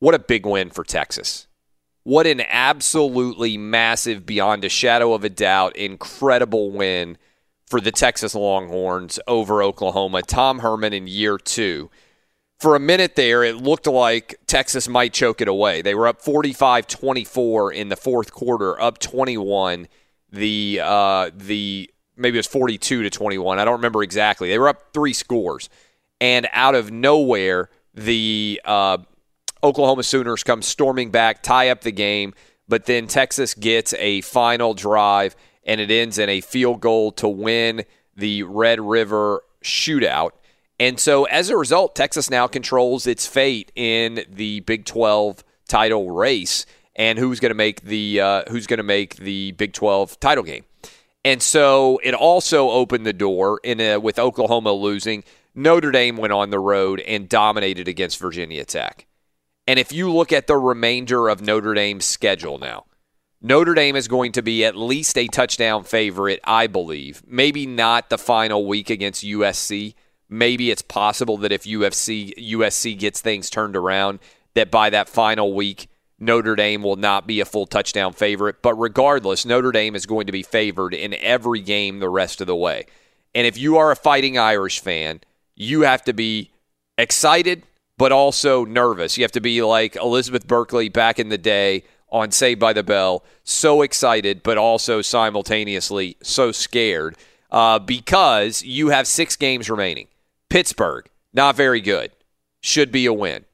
What a big win for Texas. What an absolutely massive, beyond a shadow of a doubt, incredible win for the Texas Longhorns over Oklahoma. Tom Herman in year two. For a minute there, it looked like Texas might choke it away. They were up 45 24 in the fourth quarter, up 21. The, uh, the, maybe it was 42 to 21. I don't remember exactly. They were up three scores. And out of nowhere, the, uh, Oklahoma Sooners come storming back, tie up the game, but then Texas gets a final drive and it ends in a field goal to win the Red River shootout. And so as a result, Texas now controls its fate in the Big 12 title race and who's going to make the uh, who's going to make the Big 12 title game. And so it also opened the door in a, with Oklahoma losing. Notre Dame went on the road and dominated against Virginia Tech. And if you look at the remainder of Notre Dame's schedule now, Notre Dame is going to be at least a touchdown favorite, I believe. Maybe not the final week against USC. Maybe it's possible that if UFC USC gets things turned around, that by that final week, Notre Dame will not be a full touchdown favorite. But regardless, Notre Dame is going to be favored in every game the rest of the way. And if you are a fighting Irish fan, you have to be excited but also nervous. You have to be like Elizabeth Berkley back in the day on Saved by the Bell, so excited, but also simultaneously so scared uh, because you have six games remaining. Pittsburgh, not very good. Should be a win.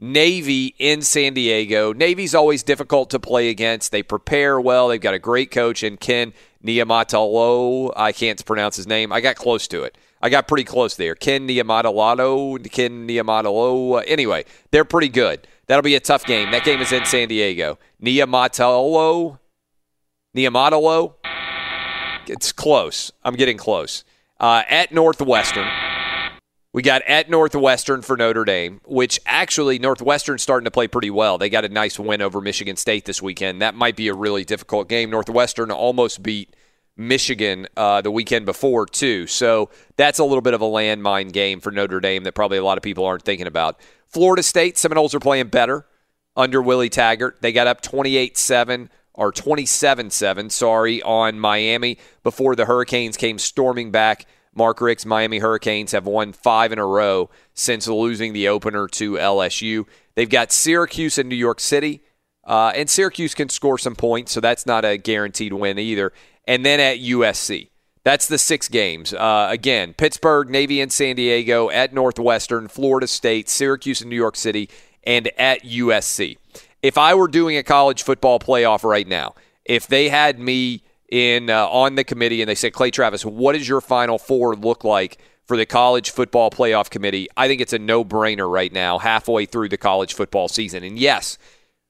Navy in San Diego. Navy's always difficult to play against. They prepare well. They've got a great coach in Ken Niamatalo. I can't pronounce his name. I got close to it. I got pretty close there. Ken Niamatalo, Ken Niamatalo. Anyway, they're pretty good. That'll be a tough game. That game is in San Diego. Niamatalo, Niamatalo. It's close. I'm getting close. Uh, at Northwestern. We got at Northwestern for Notre Dame, which actually Northwestern's starting to play pretty well. They got a nice win over Michigan State this weekend. That might be a really difficult game. Northwestern almost beat Michigan uh, the weekend before, too. So that's a little bit of a landmine game for Notre Dame that probably a lot of people aren't thinking about. Florida State, Seminoles are playing better under Willie Taggart. They got up 28 7 or 27 7, sorry, on Miami before the Hurricanes came storming back. Mark Richt's Miami Hurricanes have won five in a row since losing the opener to LSU. They've got Syracuse and New York City. Uh, and Syracuse can score some points, so that's not a guaranteed win either. And then at USC. That's the six games. Uh, again, Pittsburgh, Navy, and San Diego, at Northwestern, Florida State, Syracuse, and New York City, and at USC. If I were doing a college football playoff right now, if they had me in uh, on the committee and they said, Clay Travis, what does your final four look like for the college football playoff committee? I think it's a no brainer right now, halfway through the college football season. And yes,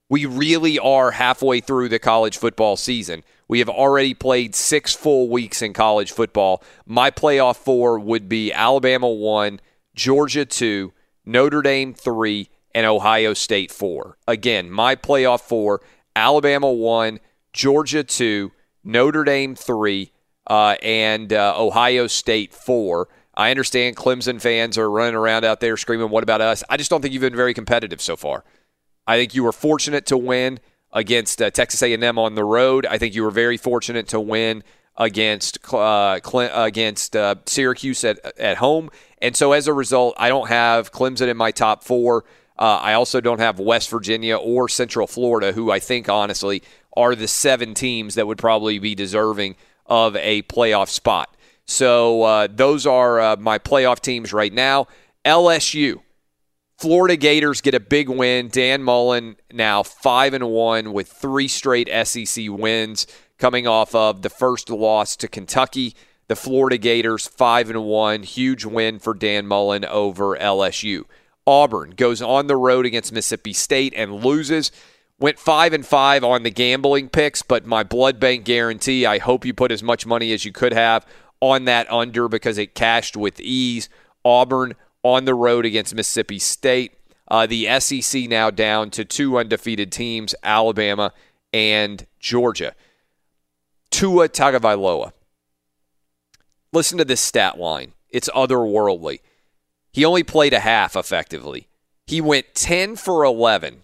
we really are halfway through the college football season. We have already played six full weeks in college football. My playoff four would be Alabama 1, Georgia 2, Notre Dame 3, and Ohio State 4. Again, my playoff four Alabama 1, Georgia 2, Notre Dame 3, uh, and uh, Ohio State 4. I understand Clemson fans are running around out there screaming, What about us? I just don't think you've been very competitive so far. I think you were fortunate to win against uh, Texas A&M on the road. I think you were very fortunate to win against uh, Clint, against uh, Syracuse at at home, and so as a result, I don't have Clemson in my top four. Uh, I also don't have West Virginia or Central Florida, who I think honestly are the seven teams that would probably be deserving of a playoff spot. So uh, those are uh, my playoff teams right now. LSU. Florida Gators get a big win. Dan Mullen now five and one with three straight SEC wins, coming off of the first loss to Kentucky. The Florida Gators five and one, huge win for Dan Mullen over LSU. Auburn goes on the road against Mississippi State and loses. Went five and five on the gambling picks, but my blood bank guarantee. I hope you put as much money as you could have on that under because it cashed with ease. Auburn on the road against Mississippi State. Uh, the SEC now down to two undefeated teams, Alabama and Georgia. Tua Tagovailoa. Listen to this stat line. It's otherworldly. He only played a half effectively. He went 10 for 11.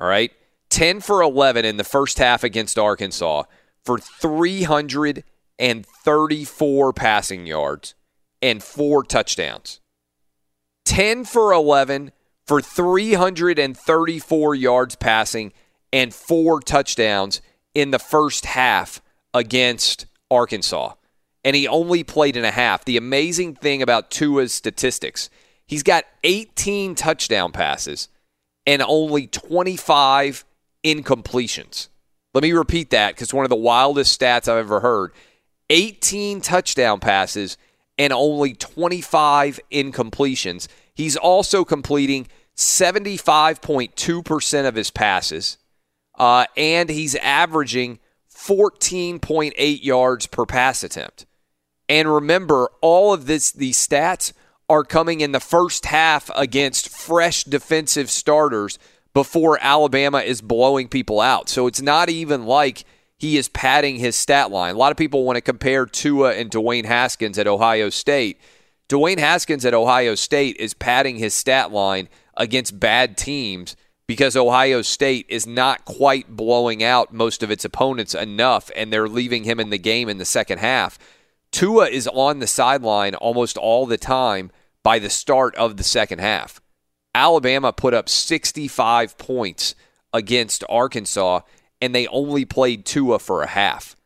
All right? 10 for 11 in the first half against Arkansas for 334 passing yards and four touchdowns. 10 for 11 for 334 yards passing and four touchdowns in the first half against Arkansas. And he only played in a half. The amazing thing about Tua's statistics, he's got 18 touchdown passes and only 25 incompletions. Let me repeat that because one of the wildest stats I've ever heard. 18 touchdown passes and only 25 incompletions. He's also completing 75.2% of his passes, uh, and he's averaging 14.8 yards per pass attempt. And remember, all of this, these stats are coming in the first half against fresh defensive starters before Alabama is blowing people out. So it's not even like he is padding his stat line. A lot of people want to compare Tua and Dwayne Haskins at Ohio State. Dwayne Haskins at Ohio State is padding his stat line against bad teams because Ohio State is not quite blowing out most of its opponents enough, and they're leaving him in the game in the second half. Tua is on the sideline almost all the time by the start of the second half. Alabama put up 65 points against Arkansas and they only played Tua for a half.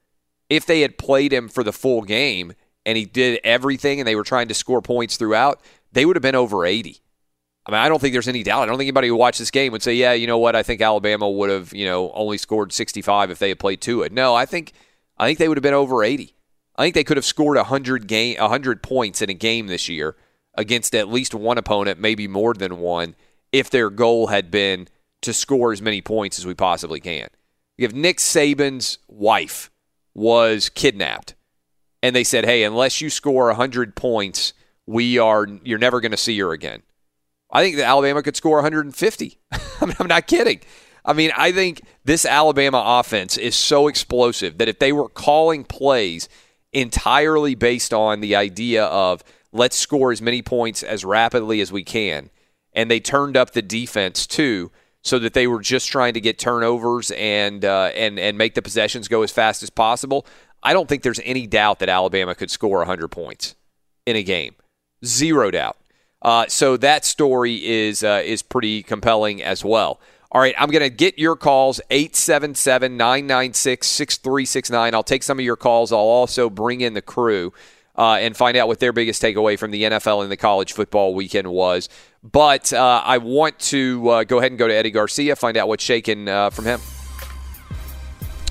If they had played him for the full game and he did everything and they were trying to score points throughout, they would have been over 80. I mean, I don't think there's any doubt. I don't think anybody who watched this game would say, yeah, you know what? I think Alabama would have, you know, only scored 65 if they had played Tua. No, I think I think they would have been over 80. I think they could have scored 100 game 100 points in a game this year against at least one opponent, maybe more than one, if their goal had been to score as many points as we possibly can. If Nick Saban's wife was kidnapped and they said, "Hey, unless you score 100 points, we are you're never going to see her again." I think that Alabama could score 150. I mean, I'm not kidding. I mean, I think this Alabama offense is so explosive that if they were calling plays entirely based on the idea of let's score as many points as rapidly as we can, and they turned up the defense too, so that they were just trying to get turnovers and uh, and and make the possessions go as fast as possible. I don't think there's any doubt that Alabama could score 100 points in a game. Zero doubt. Uh, so that story is uh, is pretty compelling as well. All right, I'm going to get your calls 877 996 6369. I'll take some of your calls. I'll also bring in the crew uh, and find out what their biggest takeaway from the NFL and the college football weekend was. But uh, I want to uh, go ahead and go to Eddie Garcia, find out what's shaking uh, from him.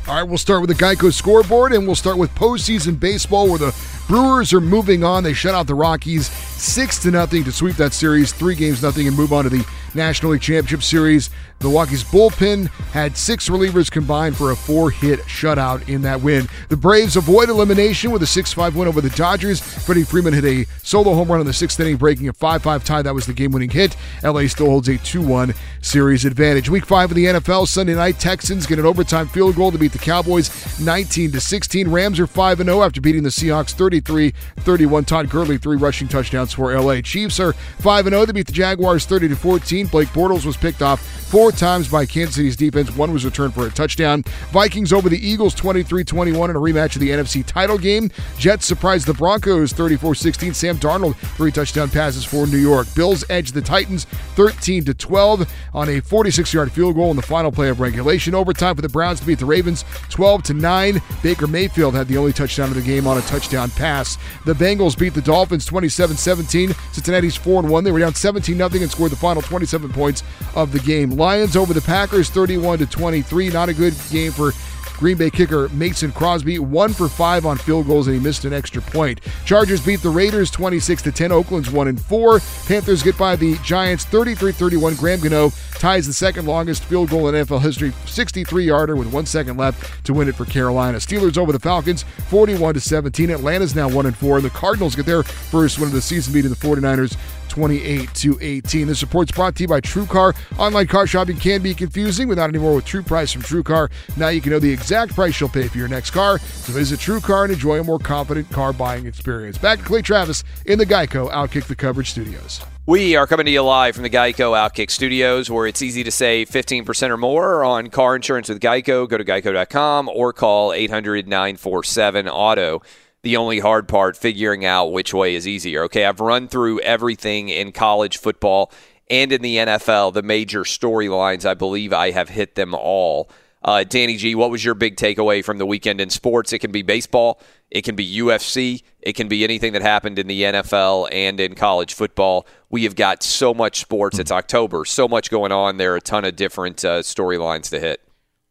All right, we'll start with the Geico scoreboard, and we'll start with postseason baseball, where the Brewers are moving on. They shut out the Rockies six to nothing to sweep that series, three games nothing, and move on to the National League Championship Series. Milwaukee's bullpen had six relievers combined for a four hit shutout in that win. The Braves avoid elimination with a 6 5 win over the Dodgers. Freddie Freeman hit a solo home run in the sixth inning, breaking a 5 5 tie. That was the game winning hit. LA still holds a 2 1 series advantage. Week five of the NFL, Sunday night, Texans get an overtime field goal to beat the Cowboys 19 16. Rams are 5 0 after beating the Seahawks 33 31. Todd Gurley, three rushing touchdowns for LA. Chiefs are 5 0 to beat the Jaguars 30 14. Blake Bortles was picked off four times by Kansas City's defense. One was returned for a touchdown. Vikings over the Eagles 23 21 in a rematch of the NFC title game. Jets surprised the Broncos 34 16. Sam Darnold, three touchdown passes for New York. Bills edged the Titans 13 12 on a 46 yard field goal in the final play of regulation. Overtime for the Browns to beat the Ravens 12 9. Baker Mayfield had the only touchdown of the game on a touchdown pass. The Bengals beat the Dolphins 27 17. Cincinnati's 4 1. They were down 17 0 and scored the final 27 points of the game. Lions over the Packers 31 to 23. Not a good game for Green Bay kicker Mason Crosby, one for five on field goals, and he missed an extra point. Chargers beat the Raiders 26 to 10. Oakland's one and four. Panthers get by the Giants 33-31. Graham Gano ties the second longest field goal in NFL history, 63 yarder with one second left to win it for Carolina. Steelers over the Falcons 41 to 17. Atlanta's now one and four. The Cardinals get their first win of the season, beating the 49ers 28 to 18. This report's brought to you by TrueCar. Online car shopping can be confusing without anymore with True Price from TrueCar. Now you can know the exact price you'll pay for your next car. So visit TrueCar and enjoy a more confident car buying experience. Back to Clay Travis in the Geico Outkick the Coverage Studios. We are coming to you live from the Geico Outkick Studios, where it's easy to save 15% or more on car insurance with Geico. Go to geico.com or call 800 947 Auto the only hard part figuring out which way is easier. Okay, I've run through everything in college football and in the NFL, the major storylines. I believe I have hit them all. Uh, Danny G, what was your big takeaway from the weekend in sports? It can be baseball, it can be UFC, it can be anything that happened in the NFL and in college football. We have got so much sports. It's October, so much going on. There are a ton of different uh, storylines to hit.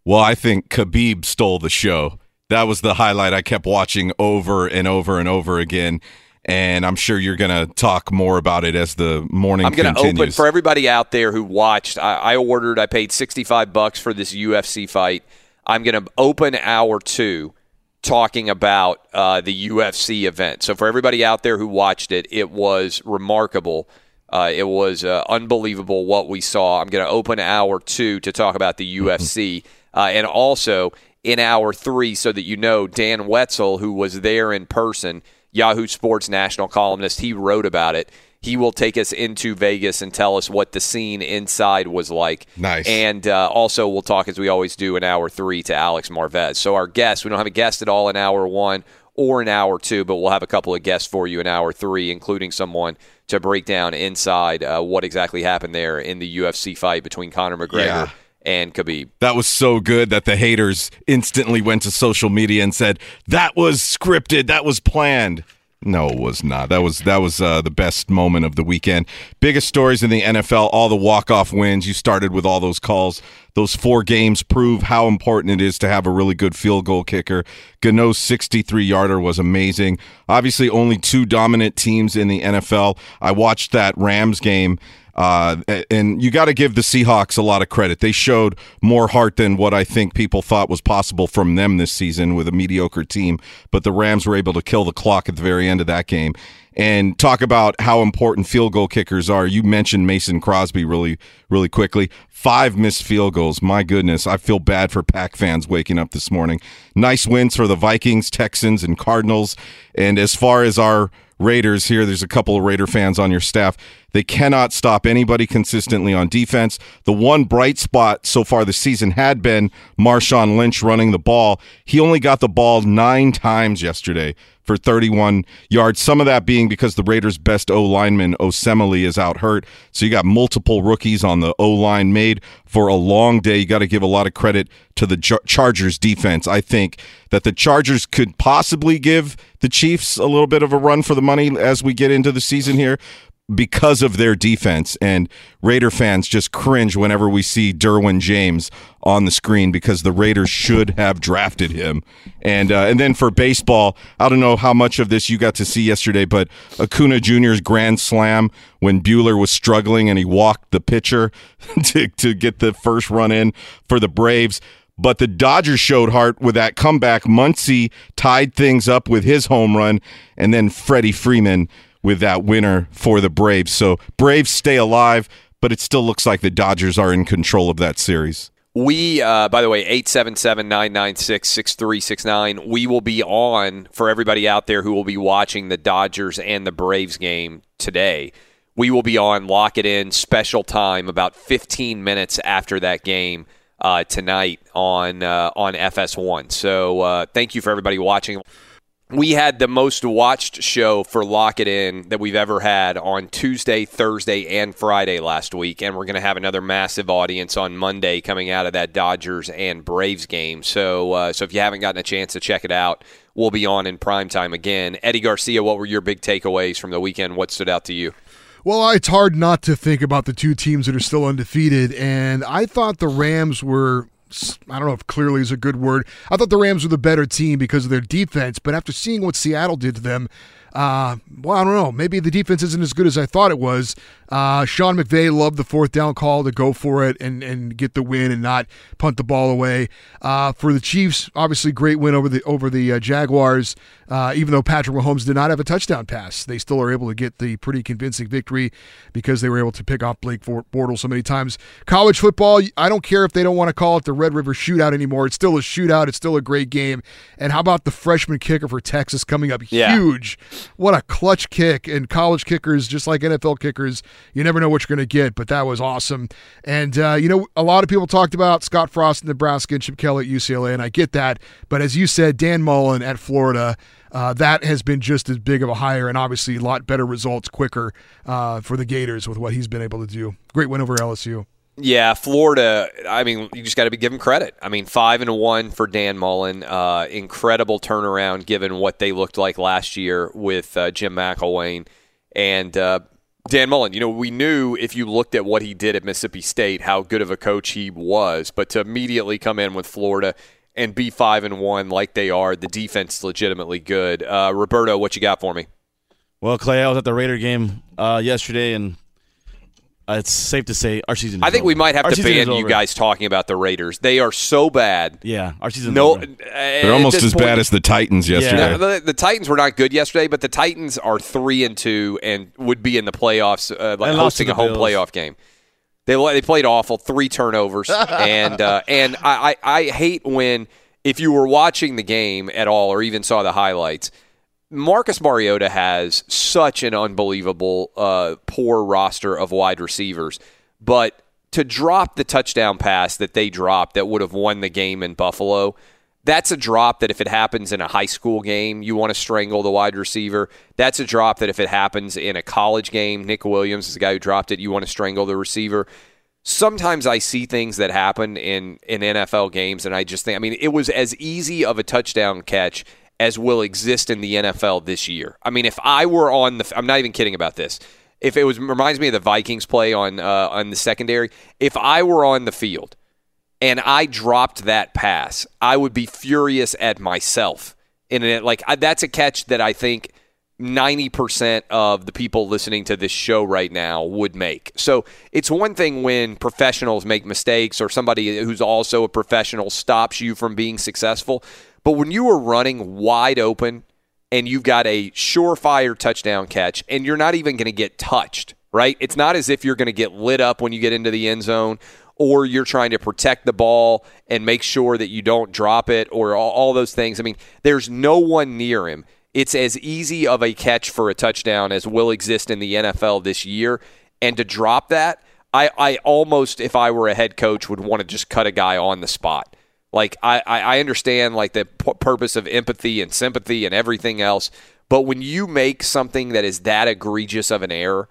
Well, I think Khabib stole the show that was the highlight I kept watching over and over and over again. And I'm sure you're going to talk more about it as the morning. I'm going to open for everybody out there who watched. I, I ordered. I paid 65 bucks for this UFC fight. I'm going to open hour two talking about uh, the UFC event. So for everybody out there who watched it, it was remarkable. Uh, it was uh, unbelievable what we saw. I'm going to open hour two to talk about the UFC. Uh, and also, in hour three so that you know Dan Wetzel, who was there in person, Yahoo Sports national columnist, he wrote about it. He will take us into Vegas and tell us what the scene inside was like. Nice. And uh, also, we'll talk, as we always do, in hour three to Alex Marvez. So, our guest, we don't have a guest at all in hour one or in hour two, but we'll have a couple of guests for you in hour three, including someone to break down inside uh, what exactly happened there in the UFC fight between Conor McGregor yeah and Khabib. That was so good that the haters instantly went to social media and said that was scripted, that was planned. No, it was not. That was that was uh, the best moment of the weekend. Biggest stories in the NFL, all the walk-off wins. You started with all those calls. Those four games prove how important it is to have a really good field goal kicker. Gano's 63-yarder was amazing. Obviously, only two dominant teams in the NFL. I watched that Rams game uh, and you got to give the Seahawks a lot of credit. They showed more heart than what I think people thought was possible from them this season with a mediocre team. But the Rams were able to kill the clock at the very end of that game. And talk about how important field goal kickers are. You mentioned Mason Crosby really, really quickly. Five missed field goals. My goodness, I feel bad for Pack fans waking up this morning. Nice wins for the Vikings, Texans, and Cardinals. And as far as our Raiders here. There's a couple of Raider fans on your staff. They cannot stop anybody consistently on defense. The one bright spot so far this season had been Marshawn Lynch running the ball. He only got the ball nine times yesterday for 31 yards. Some of that being because the Raiders' best O lineman, Osemele, is out hurt. So you got multiple rookies on the O line made for a long day. You got to give a lot of credit to the Chargers defense. I think that the Chargers could possibly give the Chiefs a little bit of a run for the money as we get into the season here because of their defense. And Raider fans just cringe whenever we see Derwin James on the screen because the Raiders should have drafted him. And uh, and then for baseball, I don't know how much of this you got to see yesterday, but Acuna Jr.'s grand slam when Buehler was struggling and he walked the pitcher to, to get the first run in for the Braves. But the Dodgers showed heart with that comeback. Muncy tied things up with his home run, and then Freddie Freeman with that winner for the Braves. So Braves stay alive, but it still looks like the Dodgers are in control of that series. We, uh, by the way, 877 996 6369. We will be on for everybody out there who will be watching the Dodgers and the Braves game today. We will be on Lock It In special time about 15 minutes after that game uh, tonight on, uh, on FS1. So uh, thank you for everybody watching we had the most watched show for Lock It In that we've ever had on Tuesday, Thursday, and Friday last week. And we're going to have another massive audience on Monday coming out of that Dodgers and Braves game. So, uh, so if you haven't gotten a chance to check it out, we'll be on in prime time again. Eddie Garcia, what were your big takeaways from the weekend? What stood out to you? Well, it's hard not to think about the two teams that are still undefeated. And I thought the Rams were I don't know if clearly is a good word. I thought the Rams were the better team because of their defense, but after seeing what Seattle did to them, uh, well, I don't know. Maybe the defense isn't as good as I thought it was. Uh, Sean McVay loved the fourth down call to go for it and, and get the win and not punt the ball away. Uh, for the Chiefs, obviously great win over the over the uh, Jaguars. Uh, even though Patrick Mahomes did not have a touchdown pass, they still are able to get the pretty convincing victory because they were able to pick off Blake Bortles so many times. College football, I don't care if they don't want to call it the Red River Shootout anymore. It's still a shootout. It's still a great game. And how about the freshman kicker for Texas coming up yeah. huge? What a clutch kick! And college kickers, just like NFL kickers, you never know what you're going to get. But that was awesome. And uh, you know, a lot of people talked about Scott Frost in Nebraska and Chip Kelly at UCLA, and I get that. But as you said, Dan Mullen at Florida. Uh, that has been just as big of a hire and obviously a lot better results quicker uh, for the Gators with what he's been able to do. Great win over LSU. Yeah, Florida. I mean, you just got to be given credit. I mean, five and one for Dan Mullen. Uh, incredible turnaround given what they looked like last year with uh, Jim McElwain and uh, Dan Mullen. You know, we knew if you looked at what he did at Mississippi State, how good of a coach he was. But to immediately come in with Florida and be five and one like they are, the defense is legitimately good. Uh, Roberto, what you got for me? Well, Clay, I was at the Raider game uh, yesterday, and uh, it's safe to say our season. I think over. we might have our to ban you guys talking about the Raiders. They are so bad. Yeah, our season. No, uh, they're almost as point, bad as the Titans yesterday. Yeah. The, the, Titans were not good yesterday, but the Titans are three and two and would be in the playoffs, uh, like hosting a home Bills. playoff game. They they played awful, three turnovers, and uh, and I, I I hate when if you were watching the game at all or even saw the highlights Marcus Mariota has such an unbelievable uh, poor roster of wide receivers, but to drop the touchdown pass that they dropped that would have won the game in Buffalo, that's a drop that if it happens in a high school game, you want to strangle the wide receiver. That's a drop that if it happens in a college game, Nick Williams is the guy who dropped it, you want to strangle the receiver. Sometimes I see things that happen in, in NFL games, and I just think, I mean, it was as easy of a touchdown catch as will exist in the NFL this year. I mean, if I were on the, I'm not even kidding about this. If it was reminds me of the Vikings play on uh, on the secondary. If I were on the field and I dropped that pass, I would be furious at myself. And it, like I, that's a catch that I think 90% of the people listening to this show right now would make. So it's one thing when professionals make mistakes or somebody who's also a professional stops you from being successful. But when you are running wide open and you've got a surefire touchdown catch and you're not even going to get touched, right? It's not as if you're going to get lit up when you get into the end zone or you're trying to protect the ball and make sure that you don't drop it or all, all those things. I mean, there's no one near him. It's as easy of a catch for a touchdown as will exist in the NFL this year. and to drop that, I, I almost, if I were a head coach, would want to just cut a guy on the spot. Like I, I understand like the p- purpose of empathy and sympathy and everything else, but when you make something that is that egregious of an error,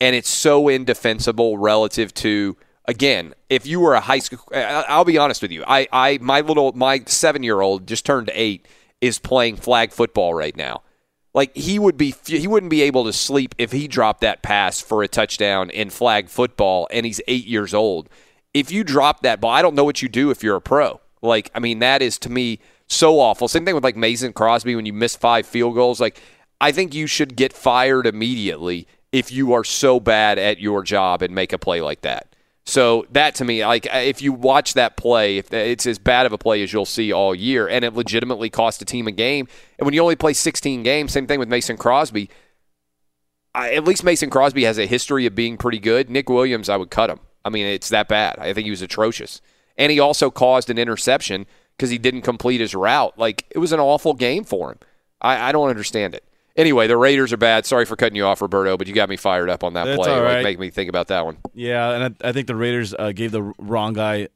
and it's so indefensible relative to again, if you were a high school, I'll be honest with you. I, I my little my seven year old just turned eight is playing flag football right now. Like he would be, he wouldn't be able to sleep if he dropped that pass for a touchdown in flag football, and he's eight years old. If you drop that ball, I don't know what you do if you're a pro. Like, I mean, that is to me so awful. Same thing with like Mason Crosby when you miss five field goals. Like, I think you should get fired immediately if you are so bad at your job and make a play like that. So that to me, like uh, if you watch that play, if it's as bad of a play as you'll see all year, and it legitimately cost a team a game. And when you only play 16 games, same thing with Mason Crosby. I, at least Mason Crosby has a history of being pretty good. Nick Williams, I would cut him. I mean, it's that bad. I think he was atrocious, and he also caused an interception because he didn't complete his route. Like it was an awful game for him. I, I don't understand it. Anyway, the Raiders are bad. Sorry for cutting you off, Roberto, but you got me fired up on that That's play. right. Like, make me think about that one. Yeah, and I, I think the Raiders uh, gave the wrong guy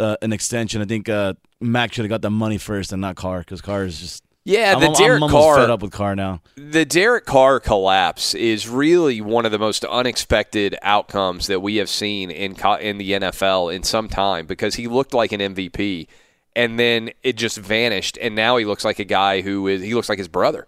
uh, an extension. I think uh, Mack should have got the money first and not Carr because Carr is just. Yeah, I'm, the I'm almost Carr fed up with Carr now. The Derek Carr collapse is really one of the most unexpected outcomes that we have seen in co- in the NFL in some time because he looked like an MVP and then it just vanished and now he looks like a guy who is he looks like his brother.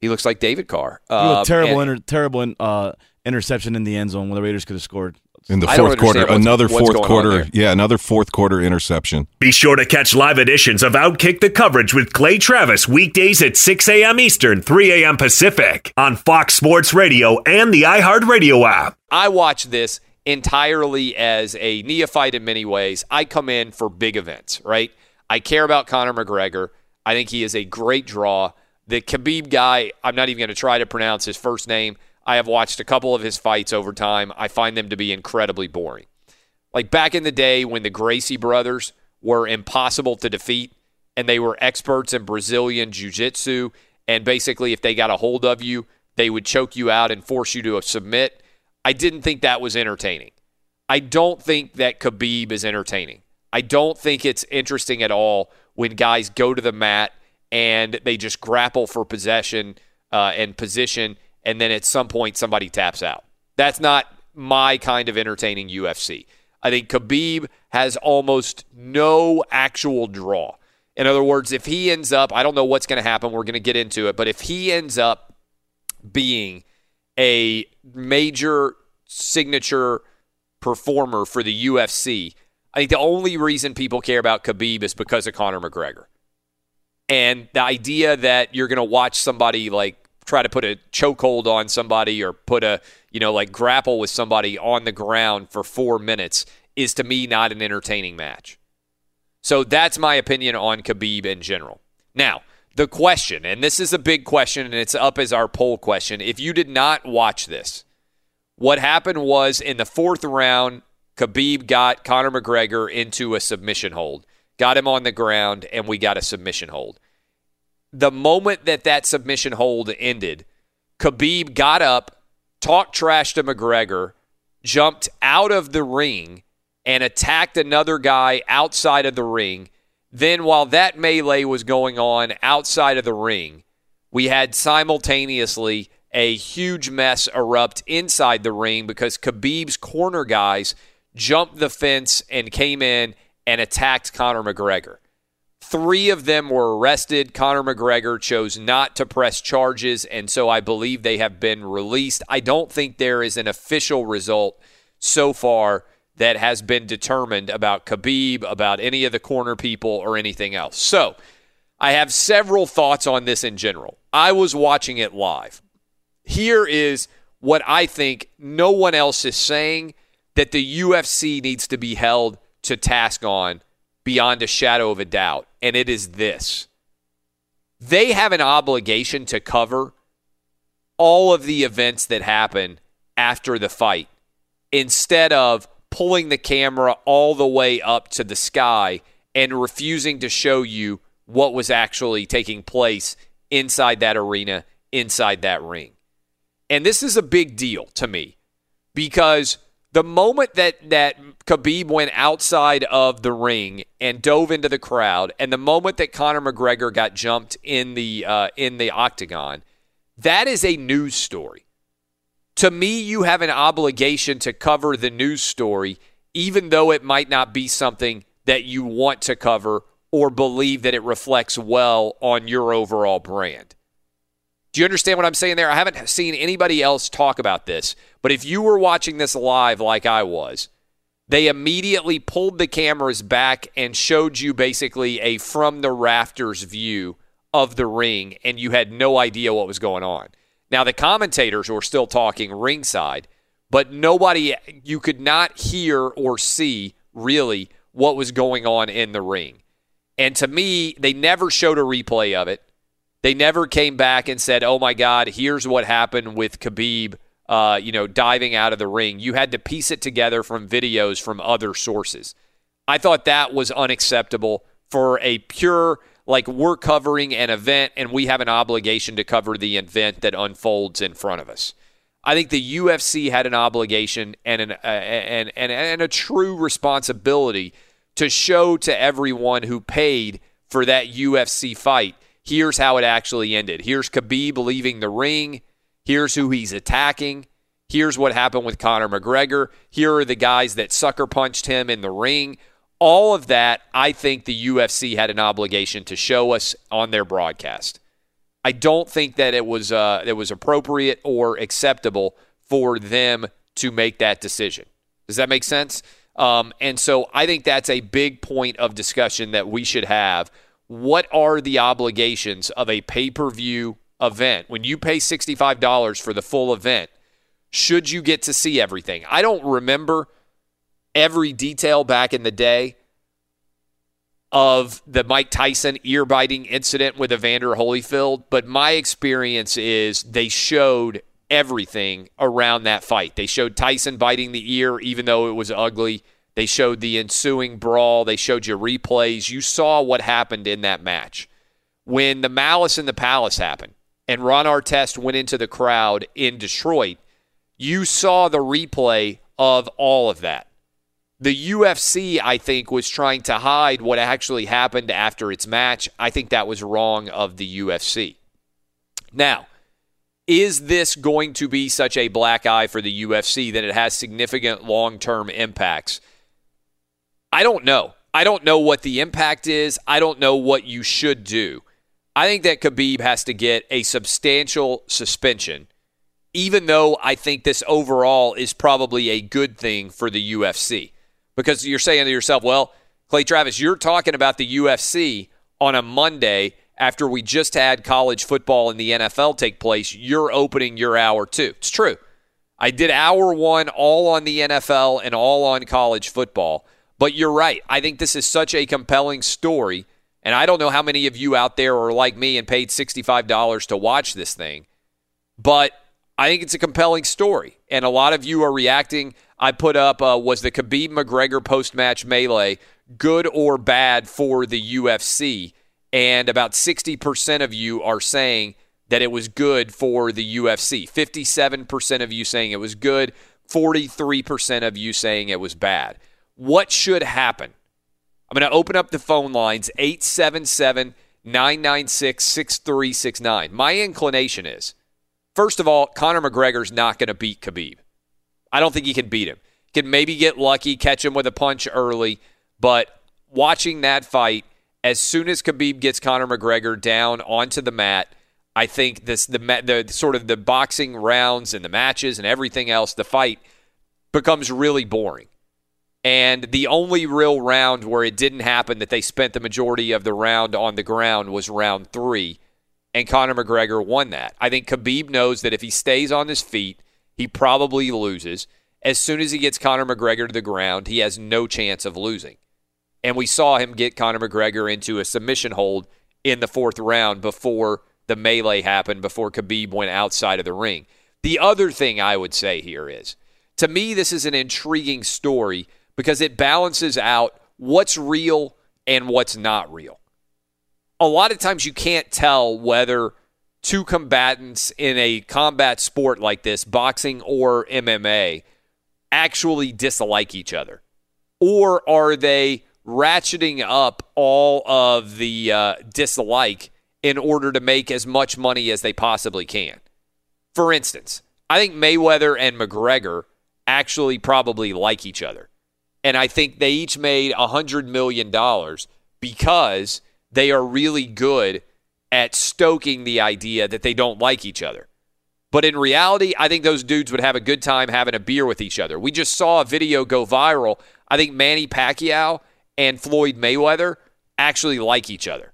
He looks like David Carr. A terrible, and- inter- terrible uh, interception in the end zone when the Raiders could have scored. In the fourth quarter, what's- another what's fourth quarter, yeah, another fourth quarter interception. Be sure to catch live editions of Outkick the coverage with Clay Travis weekdays at 6 a.m. Eastern, 3 a.m. Pacific on Fox Sports Radio and the iHeartRadio app. I watch this entirely as a neophyte in many ways. I come in for big events, right? I care about Conor McGregor. I think he is a great draw. The Khabib guy, I'm not even going to try to pronounce his first name. I have watched a couple of his fights over time. I find them to be incredibly boring. Like back in the day when the Gracie brothers were impossible to defeat and they were experts in Brazilian jiu jitsu. And basically, if they got a hold of you, they would choke you out and force you to submit. I didn't think that was entertaining. I don't think that Khabib is entertaining. I don't think it's interesting at all when guys go to the mat and they just grapple for possession uh, and position, and then at some point somebody taps out. That's not my kind of entertaining UFC. I think Khabib has almost no actual draw. In other words, if he ends up, I don't know what's going to happen. We're going to get into it, but if he ends up being a major signature performer for the UFC, I think the only reason people care about Khabib is because of Conor McGregor. And the idea that you're going to watch somebody like try to put a chokehold on somebody or put a, you know, like grapple with somebody on the ground for four minutes is to me not an entertaining match. So that's my opinion on Khabib in general. Now, the question, and this is a big question, and it's up as our poll question. If you did not watch this, what happened was in the fourth round, Khabib got Conor McGregor into a submission hold, got him on the ground, and we got a submission hold. The moment that that submission hold ended, Khabib got up, talked trash to McGregor, jumped out of the ring, and attacked another guy outside of the ring. Then, while that melee was going on outside of the ring, we had simultaneously a huge mess erupt inside the ring because Khabib's corner guys jumped the fence and came in and attacked Conor McGregor. Three of them were arrested. Conor McGregor chose not to press charges, and so I believe they have been released. I don't think there is an official result so far that has been determined about Khabib, about any of the corner people, or anything else. So I have several thoughts on this in general. I was watching it live. Here is what I think no one else is saying that the UFC needs to be held to task on beyond a shadow of a doubt, and it is this. They have an obligation to cover all of the events that happen after the fight instead of pulling the camera all the way up to the sky and refusing to show you what was actually taking place inside that arena, inside that ring. And this is a big deal to me because the moment that that Khabib went outside of the ring and dove into the crowd, and the moment that Conor McGregor got jumped in the uh, in the octagon, that is a news story. To me, you have an obligation to cover the news story, even though it might not be something that you want to cover or believe that it reflects well on your overall brand. Do you understand what I'm saying there? I haven't seen anybody else talk about this, but if you were watching this live like I was, they immediately pulled the cameras back and showed you basically a from the rafters view of the ring, and you had no idea what was going on. Now, the commentators were still talking ringside, but nobody, you could not hear or see really what was going on in the ring. And to me, they never showed a replay of it. They never came back and said, "Oh my God, here's what happened with Khabib." Uh, you know, diving out of the ring. You had to piece it together from videos from other sources. I thought that was unacceptable for a pure like we're covering an event and we have an obligation to cover the event that unfolds in front of us. I think the UFC had an obligation and an uh, and, and and a true responsibility to show to everyone who paid for that UFC fight. Here's how it actually ended. Here's Khabib leaving the ring. Here's who he's attacking. Here's what happened with Conor McGregor. Here are the guys that sucker punched him in the ring. All of that, I think the UFC had an obligation to show us on their broadcast. I don't think that it was uh, it was appropriate or acceptable for them to make that decision. Does that make sense? Um, and so I think that's a big point of discussion that we should have. What are the obligations of a pay per view event? When you pay $65 for the full event, should you get to see everything? I don't remember every detail back in the day of the Mike Tyson ear biting incident with Evander Holyfield, but my experience is they showed everything around that fight. They showed Tyson biting the ear, even though it was ugly. They showed the ensuing brawl. They showed you replays. You saw what happened in that match. When the Malice in the Palace happened and Ron Artest went into the crowd in Detroit, you saw the replay of all of that. The UFC, I think, was trying to hide what actually happened after its match. I think that was wrong of the UFC. Now, is this going to be such a black eye for the UFC that it has significant long term impacts? I don't know. I don't know what the impact is. I don't know what you should do. I think that Khabib has to get a substantial suspension, even though I think this overall is probably a good thing for the UFC because you're saying to yourself, well, Clay Travis, you're talking about the UFC on a Monday after we just had college football and the NFL take place. You're opening your hour too. It's true. I did hour one all on the NFL and all on college football. But you're right. I think this is such a compelling story. And I don't know how many of you out there are like me and paid $65 to watch this thing. But I think it's a compelling story. And a lot of you are reacting. I put up uh, was the Khabib McGregor post match melee good or bad for the UFC? And about 60% of you are saying that it was good for the UFC. 57% of you saying it was good. 43% of you saying it was bad. What should happen? I'm going to open up the phone lines 877 996 6369. My inclination is first of all, Conor McGregor's not going to beat Khabib. I don't think he can beat him. Can maybe get lucky, catch him with a punch early, but watching that fight, as soon as Khabib gets Conor McGregor down onto the mat, I think this the the sort of the boxing rounds and the matches and everything else, the fight becomes really boring. And the only real round where it didn't happen that they spent the majority of the round on the ground was round three. And Conor McGregor won that. I think Khabib knows that if he stays on his feet, he probably loses. As soon as he gets Conor McGregor to the ground, he has no chance of losing. And we saw him get Conor McGregor into a submission hold in the fourth round before the melee happened, before Khabib went outside of the ring. The other thing I would say here is to me, this is an intriguing story because it balances out what's real and what's not real. A lot of times you can't tell whether two combatants in a combat sport like this, boxing or MMA, actually dislike each other? Or are they ratcheting up all of the uh, dislike in order to make as much money as they possibly can? For instance, I think Mayweather and McGregor actually probably like each other. And I think they each made $100 million because they are really good at stoking the idea that they don't like each other. But in reality, I think those dudes would have a good time having a beer with each other. We just saw a video go viral. I think Manny Pacquiao and Floyd Mayweather actually like each other.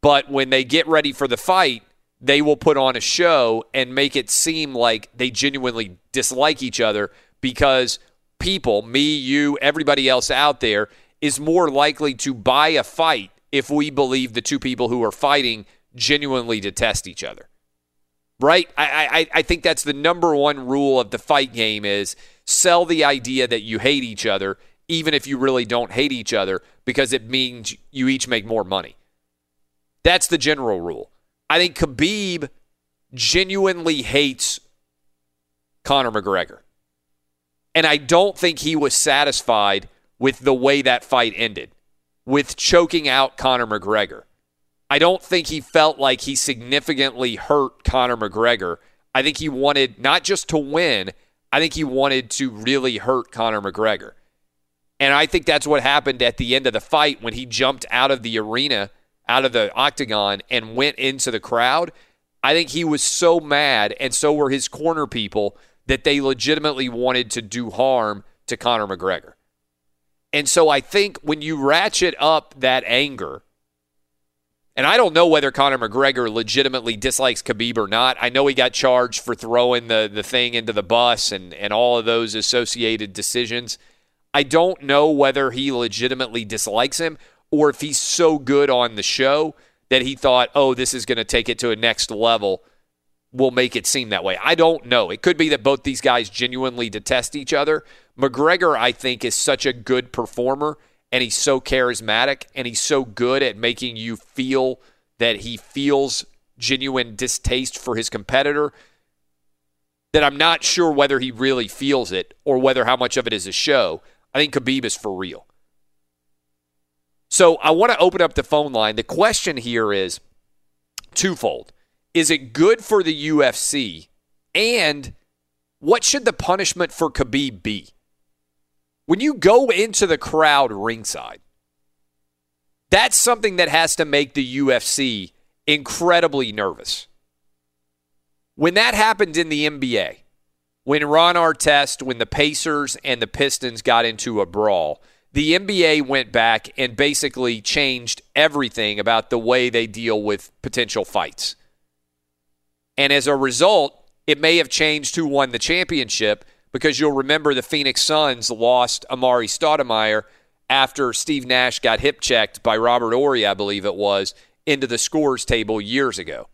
But when they get ready for the fight, they will put on a show and make it seem like they genuinely dislike each other because people, me, you, everybody else out there, is more likely to buy a fight if we believe the two people who are fighting genuinely detest each other. Right? I, I, I think that's the number one rule of the fight game is sell the idea that you hate each other, even if you really don't hate each other, because it means you each make more money. That's the general rule. I think Khabib genuinely hates Conor McGregor. And I don't think he was satisfied with the way that fight ended, with choking out Conor McGregor. I don't think he felt like he significantly hurt Conor McGregor. I think he wanted not just to win, I think he wanted to really hurt Conor McGregor. And I think that's what happened at the end of the fight when he jumped out of the arena, out of the octagon, and went into the crowd. I think he was so mad, and so were his corner people, that they legitimately wanted to do harm to Conor McGregor. And so I think when you ratchet up that anger, and I don't know whether Conor McGregor legitimately dislikes Khabib or not. I know he got charged for throwing the, the thing into the bus and, and all of those associated decisions. I don't know whether he legitimately dislikes him or if he's so good on the show that he thought, oh, this is going to take it to a next level will make it seem that way. I don't know. It could be that both these guys genuinely detest each other. McGregor, I think, is such a good performer and he's so charismatic and he's so good at making you feel that he feels genuine distaste for his competitor that I'm not sure whether he really feels it or whether how much of it is a show. I think Khabib is for real. So I want to open up the phone line. The question here is twofold. Is it good for the UFC? And what should the punishment for Khabib be? When you go into the crowd ringside, that's something that has to make the UFC incredibly nervous. When that happened in the NBA, when Ron Artest, when the Pacers and the Pistons got into a brawl, the NBA went back and basically changed everything about the way they deal with potential fights. And as a result, it may have changed who won the championship because you'll remember the Phoenix Suns lost Amar'e Stoudemire after Steve Nash got hip checked by Robert Horry, I believe it was, into the scores table years ago.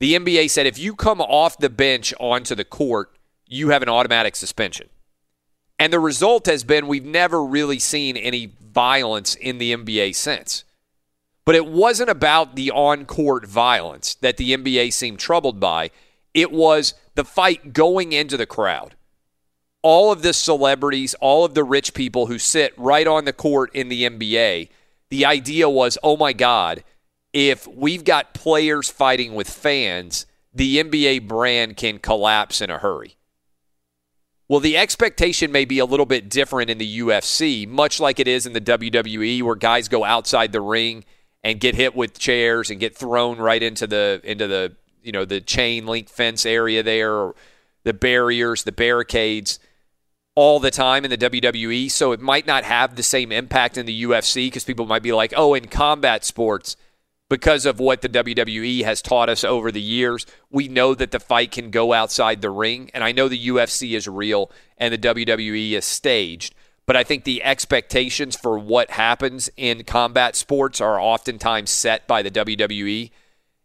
The NBA said if you come off the bench onto the court, you have an automatic suspension. And the result has been we've never really seen any violence in the NBA since. But it wasn't about the on court violence that the NBA seemed troubled by. It was the fight going into the crowd. All of the celebrities, all of the rich people who sit right on the court in the NBA, the idea was oh my God, if we've got players fighting with fans, the NBA brand can collapse in a hurry. Well, the expectation may be a little bit different in the UFC, much like it is in the WWE, where guys go outside the ring and get hit with chairs and get thrown right into the into the you know the chain link fence area there or the barriers, the barricades all the time in the WWE. So it might not have the same impact in the UFC because people might be like, oh, in combat sports, because of what the WWE has taught us over the years, we know that the fight can go outside the ring. And I know the UFC is real and the WWE is staged. But I think the expectations for what happens in combat sports are oftentimes set by the WWE.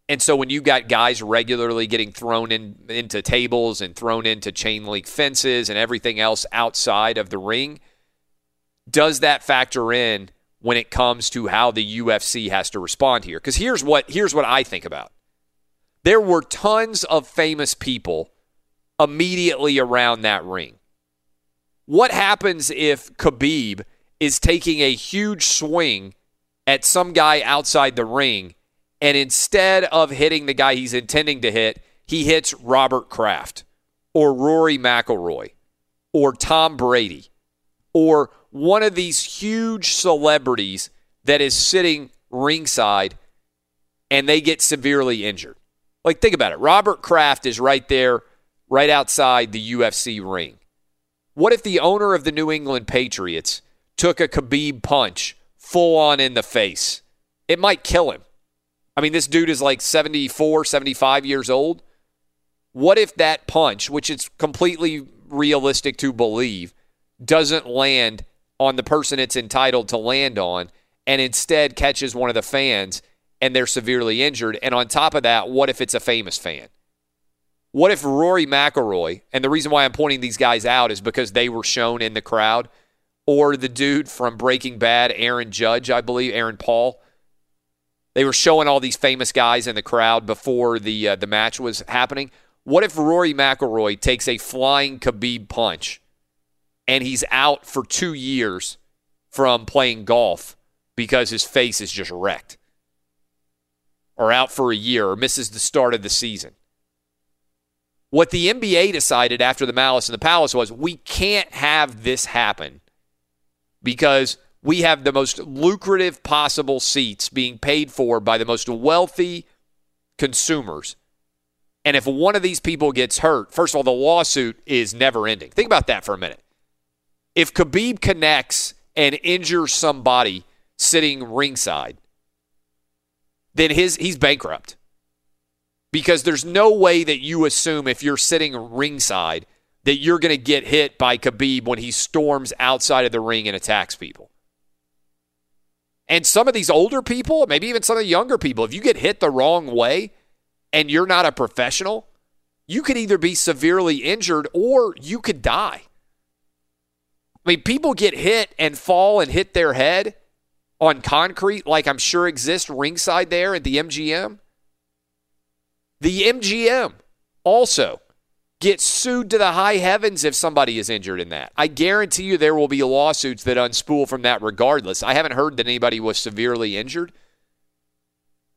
And so when you got guys regularly getting thrown in into tables and thrown into chain link fences and everything else outside of the ring, does that factor in when it comes to how the UFC has to respond here? Because here's what here's what I think about. There were tons of famous people immediately around that ring. What happens if Khabib is taking a huge swing at some guy outside the ring, and instead of hitting the guy he's intending to hit, he hits Robert Kraft or Rory McIlroy or Tom Brady or one of these huge celebrities that is sitting ringside and they get severely injured. Like, think about it. Robert Kraft is right there, right outside the UFC ring. What if the owner of the New England Patriots took a Khabib punch full on in the face? It might kill him. I mean, this dude is like 74, 75 years old. What if that punch, which is completely realistic to believe, doesn't land on the person it's entitled to land on and instead catches one of the fans and they're severely injured? And on top of that, what if it's a famous fan? What if Rory McIlroy, and the reason why I'm pointing these guys out is because they were shown in the crowd, or the dude from Breaking Bad, Aaron Judge, I believe, Aaron Paul. They were showing all these famous guys in the crowd before the uh, the match was happening. What if Rory McIlroy takes a flying Khabib punch and he's out for two years from playing golf because his face is just wrecked? Or out for a year or misses the start of the season? What the NBA decided after the Malice in the Palace was we can't have this happen because we have the most lucrative possible seats being paid for by the most wealthy consumers and if one of these people gets hurt, first of all, the lawsuit is never ending. Think about that for a minute. If Khabib connects and injures somebody sitting ringside, then his he's bankrupt. Because there's no way that you assume if you're sitting ringside that you're going to get hit by Khabib when he storms outside of the ring and attacks people. And some of these older people, maybe even some of the younger people, if you get hit the wrong way, and you're not a professional, you could either be severely injured or you could die. I mean, people get hit and fall and hit their head on concrete, like I'm sure exists ringside there at the MGM. The MGM also gets sued to the high heavens if somebody is injured in that. I guarantee you there will be lawsuits that unspool from that regardless. I haven't heard that anybody was severely injured.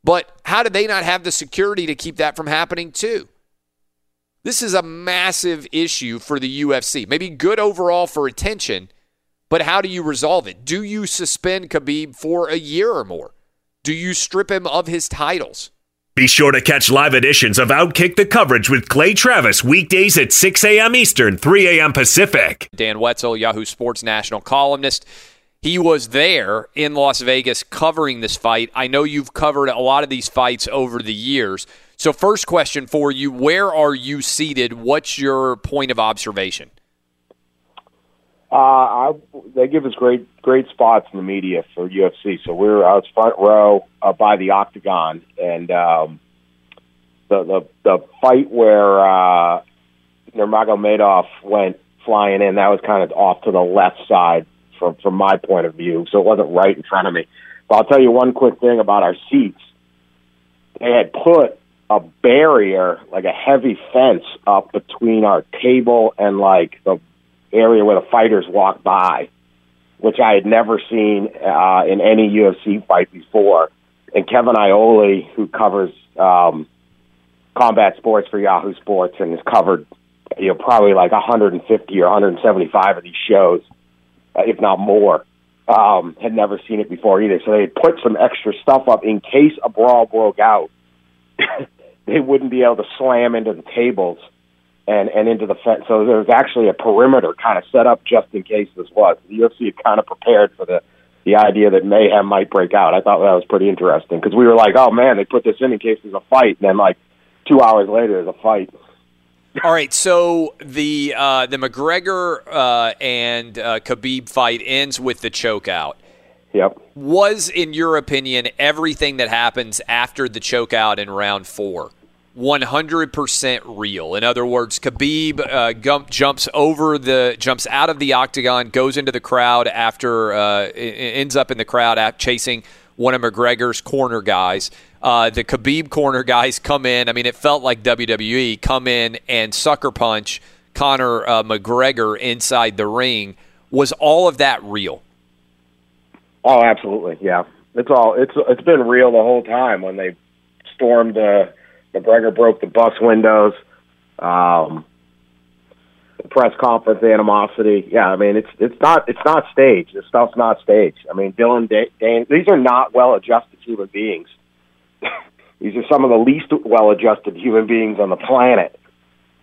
But how did they not have the security to keep that from happening too? This is a massive issue for the UFC. Maybe good overall for attention, but how do you resolve it? Do you suspend Khabib for a year or more? Do you strip him of his titles? Be sure to catch live editions of Outkick the coverage with Clay Travis weekdays at 6 a.m. Eastern, 3 a.m. Pacific. Dan Wetzel, Yahoo Sports national columnist. He was there in Las Vegas covering this fight. I know you've covered a lot of these fights over the years. So, first question for you Where are you seated? What's your point of observation? Uh, I, they give us great great spots in the media for UFC. So we're was front row uh, by the octagon, and um, the the the fight where uh, Nurmagomedov went flying in that was kind of off to the left side from from my point of view, so it wasn't right in front of me. But I'll tell you one quick thing about our seats. They had put a barrier, like a heavy fence, up between our table and like the area where the fighters walk by, which I had never seen uh, in any UFC fight before. And Kevin Iole, who covers um, combat sports for Yahoo Sports and has covered, you know, probably like 150 or 175 of these shows, uh, if not more. Um, had never seen it before either. So they had put some extra stuff up in case a brawl broke out. they wouldn't be able to slam into the tables and and into the fence. So there was actually a perimeter kind of set up just in case this was. The UFC had kind of prepared for the the idea that mayhem might break out. I thought that was pretty interesting because we were like, oh man, they put this in in case there's a fight, and then like two hours later, there's a fight. All right, so the uh, the McGregor uh, and uh, Khabib fight ends with the chokeout. Yep. Was, in your opinion, everything that happens after the chokeout in round four 100% real? In other words, Khabib uh, gump, jumps over the jumps out of the octagon, goes into the crowd after uh, ends up in the crowd chasing one of McGregor's corner guys. Uh, the Khabib corner guys come in. I mean, it felt like WWE come in and sucker punch Conor uh, McGregor inside the ring. Was all of that real? Oh, absolutely. Yeah, it's all it's it's been real the whole time. When they stormed, uh, McGregor broke the bus windows. Um, the press conference animosity. Yeah, I mean it's it's not it's not staged. This stuff's not staged. I mean Dillon Danis. These are not well-adjusted human beings. these are some of the least well-adjusted human beings on the planet,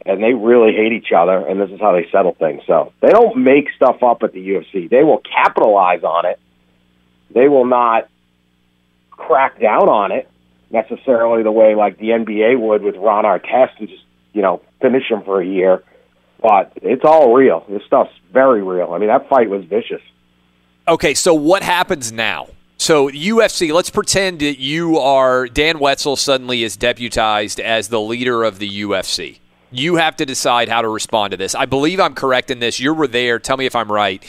and they really hate each other. And this is how they settle things. So they don't make stuff up at the UFC. They will capitalize on it. They will not crack down on it necessarily the way like the NBA would with Ron Artest and just you know finish him for a year but it's all real. This stuff's very real. I mean, that fight was vicious. Okay, so what happens now? So UFC, let's pretend that you are Dan Wetzel suddenly is deputized as the leader of the UFC. You have to decide how to respond to this. I believe I'm correct in this. You were there. Tell me if I'm right.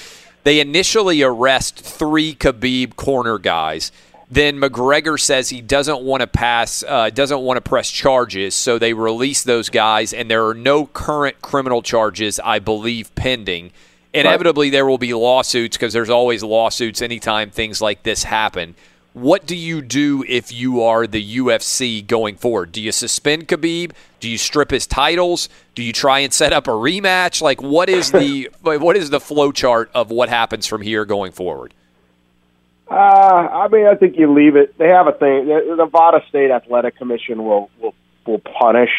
They initially arrest three Khabib corner guys then McGregor says he doesn't want to pass, uh, doesn't want to press charges, so they release those guys, and there are no current criminal charges, I believe, pending. Inevitably, there will be lawsuits because there's always lawsuits anytime things like this happen. What do you do if you are the UFC going forward? Do you suspend Khabib? Do you strip his titles? Do you try and set up a rematch? Like, what is the what is the flow chart of what happens from here going forward? Uh, I mean, I think you leave it. They have a thing. The Nevada State Athletic Commission will will will punish.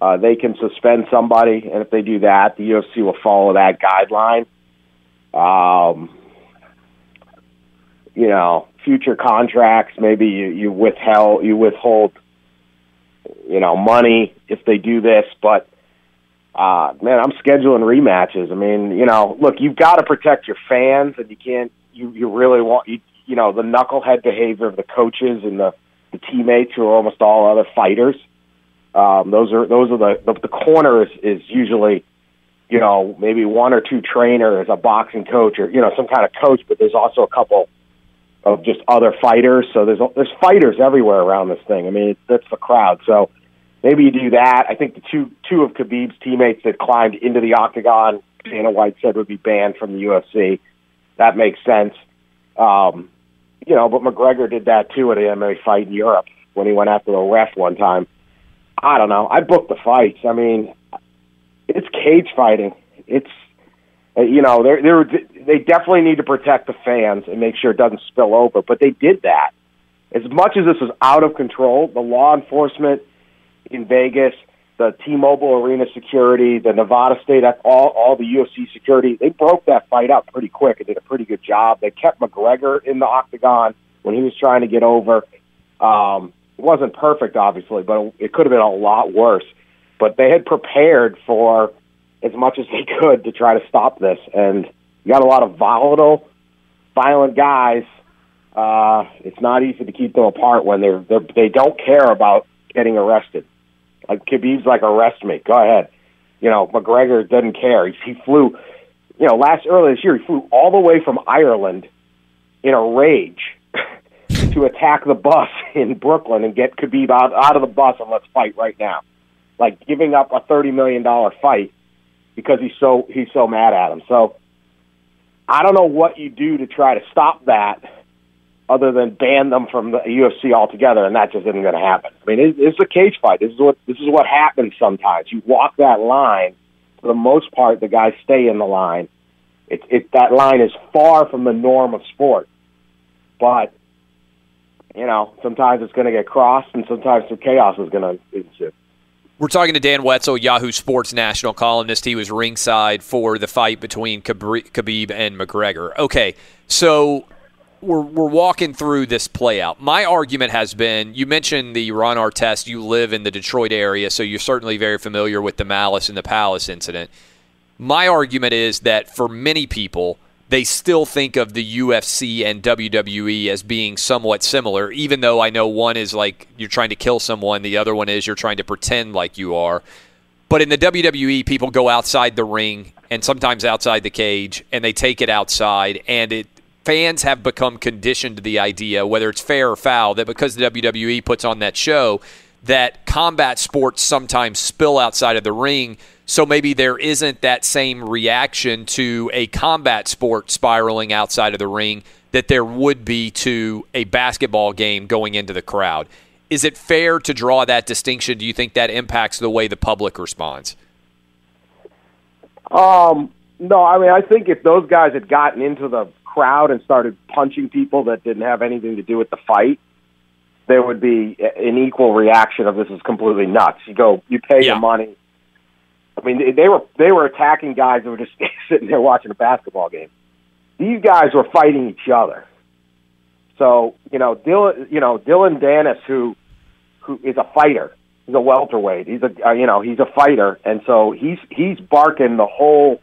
Uh, they can suspend somebody, and if they do that, the UFC will follow that guideline. Um, you know, future contracts, maybe you, you withheld you withhold, you know, money if they do this. But uh, man, I'm scheduling rematches. I mean, you know, look, you've got to protect your fans, and you can't. You you really want you you know the knucklehead behavior of the coaches and the, the teammates who are almost all other fighters. Um, those are those are the the, the corner is, is usually you know maybe one or two trainers, a boxing coach, or you know some kind of coach, but there's also a couple of just other fighters. So there's there's fighters everywhere around this thing. I mean, that's the crowd. So maybe you do that. I think the two two of Khabib's teammates that climbed into the octagon, Dana White said would be banned from the UFC. That makes sense. Um, you know, but McGregor did that too at an MMA fight in Europe when he went after a ref one time. I don't know. I booked the fights. I mean, it's cage fighting. It's uh, you know they they they definitely need to protect the fans and make sure it doesn't spill over. But they did that. As much as this was out of control, the law enforcement in Vegas the T-Mobile Arena security, the Nevada State, all all the UFC security. They broke that fight up pretty quick and did a pretty good job. They kept McGregor in the octagon when he was trying to get over. Um, it wasn't perfect, obviously, but it could have been a lot worse. But they had prepared for as much as they could to try to stop this, and you got a lot of volatile, violent guys. Uh, it's not easy to keep them apart when they're, they're they don't care about getting arrested. Like Khabib's like, arrest me. Go ahead. You know, McGregor doesn't care. He, he flew, you know, last earlier this year, he flew all the way from Ireland in a rage to attack the bus in Brooklyn and get Khabib out, out of the bus and let's fight right now. Like giving up a thirty million dollar fight because he's so he's so mad at him. So I don't know what you do to try to stop that other than ban them from the UFC altogether, and that just isn't going to happen. I mean, it, it's a cage fight. This is what this is what happens sometimes. You walk that line. For the most part, the guys stay in the line. It, it that line is far from the norm of sport, but you know sometimes it's going to get crossed, and sometimes some chaos is going to ensue. We're talking to Dan Wetzel, Yahoo Sports national columnist. He was ringside for the fight between Khabib and McGregor. Okay, so we're, we're walking through this play out. My argument has been you mentioned the Ron Artest. You live in the Detroit area, so you're certainly very familiar with the Malice and the Palace incident. My argument is that for many people, they still think of the UFC and WWE as being somewhat similar, even though I know one is like you're trying to kill someone, the other one is you're trying to pretend like you are. But in the WWE, people go outside the ring and sometimes outside the cage, and they take it outside, and it fans have become conditioned to the idea, whether it's fair or foul, that because the WWE puts on that show, that combat sports sometimes spill outside of the ring. So maybe there isn't that same reaction to a combat sport spiraling outside of the ring that there would be to a basketball game going into the crowd. Is it fair to draw that distinction? Do you think that impacts the way the public responds? Um, no, I mean, I think if those guys had gotten into the crowd and started punching people that didn't have anything to do with the fight, there would be an equal reaction of this is completely nuts. You go, you pay Yeah. the money. I mean, they were they were attacking guys that were just sitting there watching a basketball game. These guys were fighting each other. So you know, Dylan, you know Dillon Danis, who who is a fighter. He's a welterweight. He's a uh, you know he's a fighter, and so he's he's barking the whole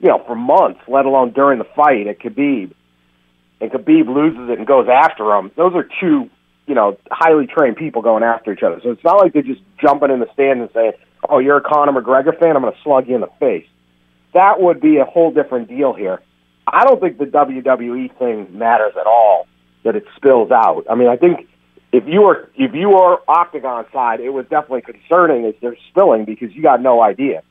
you know for months, let alone during the fight at Khabib. And Khabib loses it and goes after him. Those are two you know highly trained people going after each other. So it's not like they're just jumping in the stands and saying, "Oh, you're a Conor McGregor fan. I'm going to slug you in the face." That would be a whole different deal here. I don't think the WWE thing matters at all that it spills out. I mean, I think if you were if you were Octagon side, it was definitely concerning as they're spilling because you got no idea.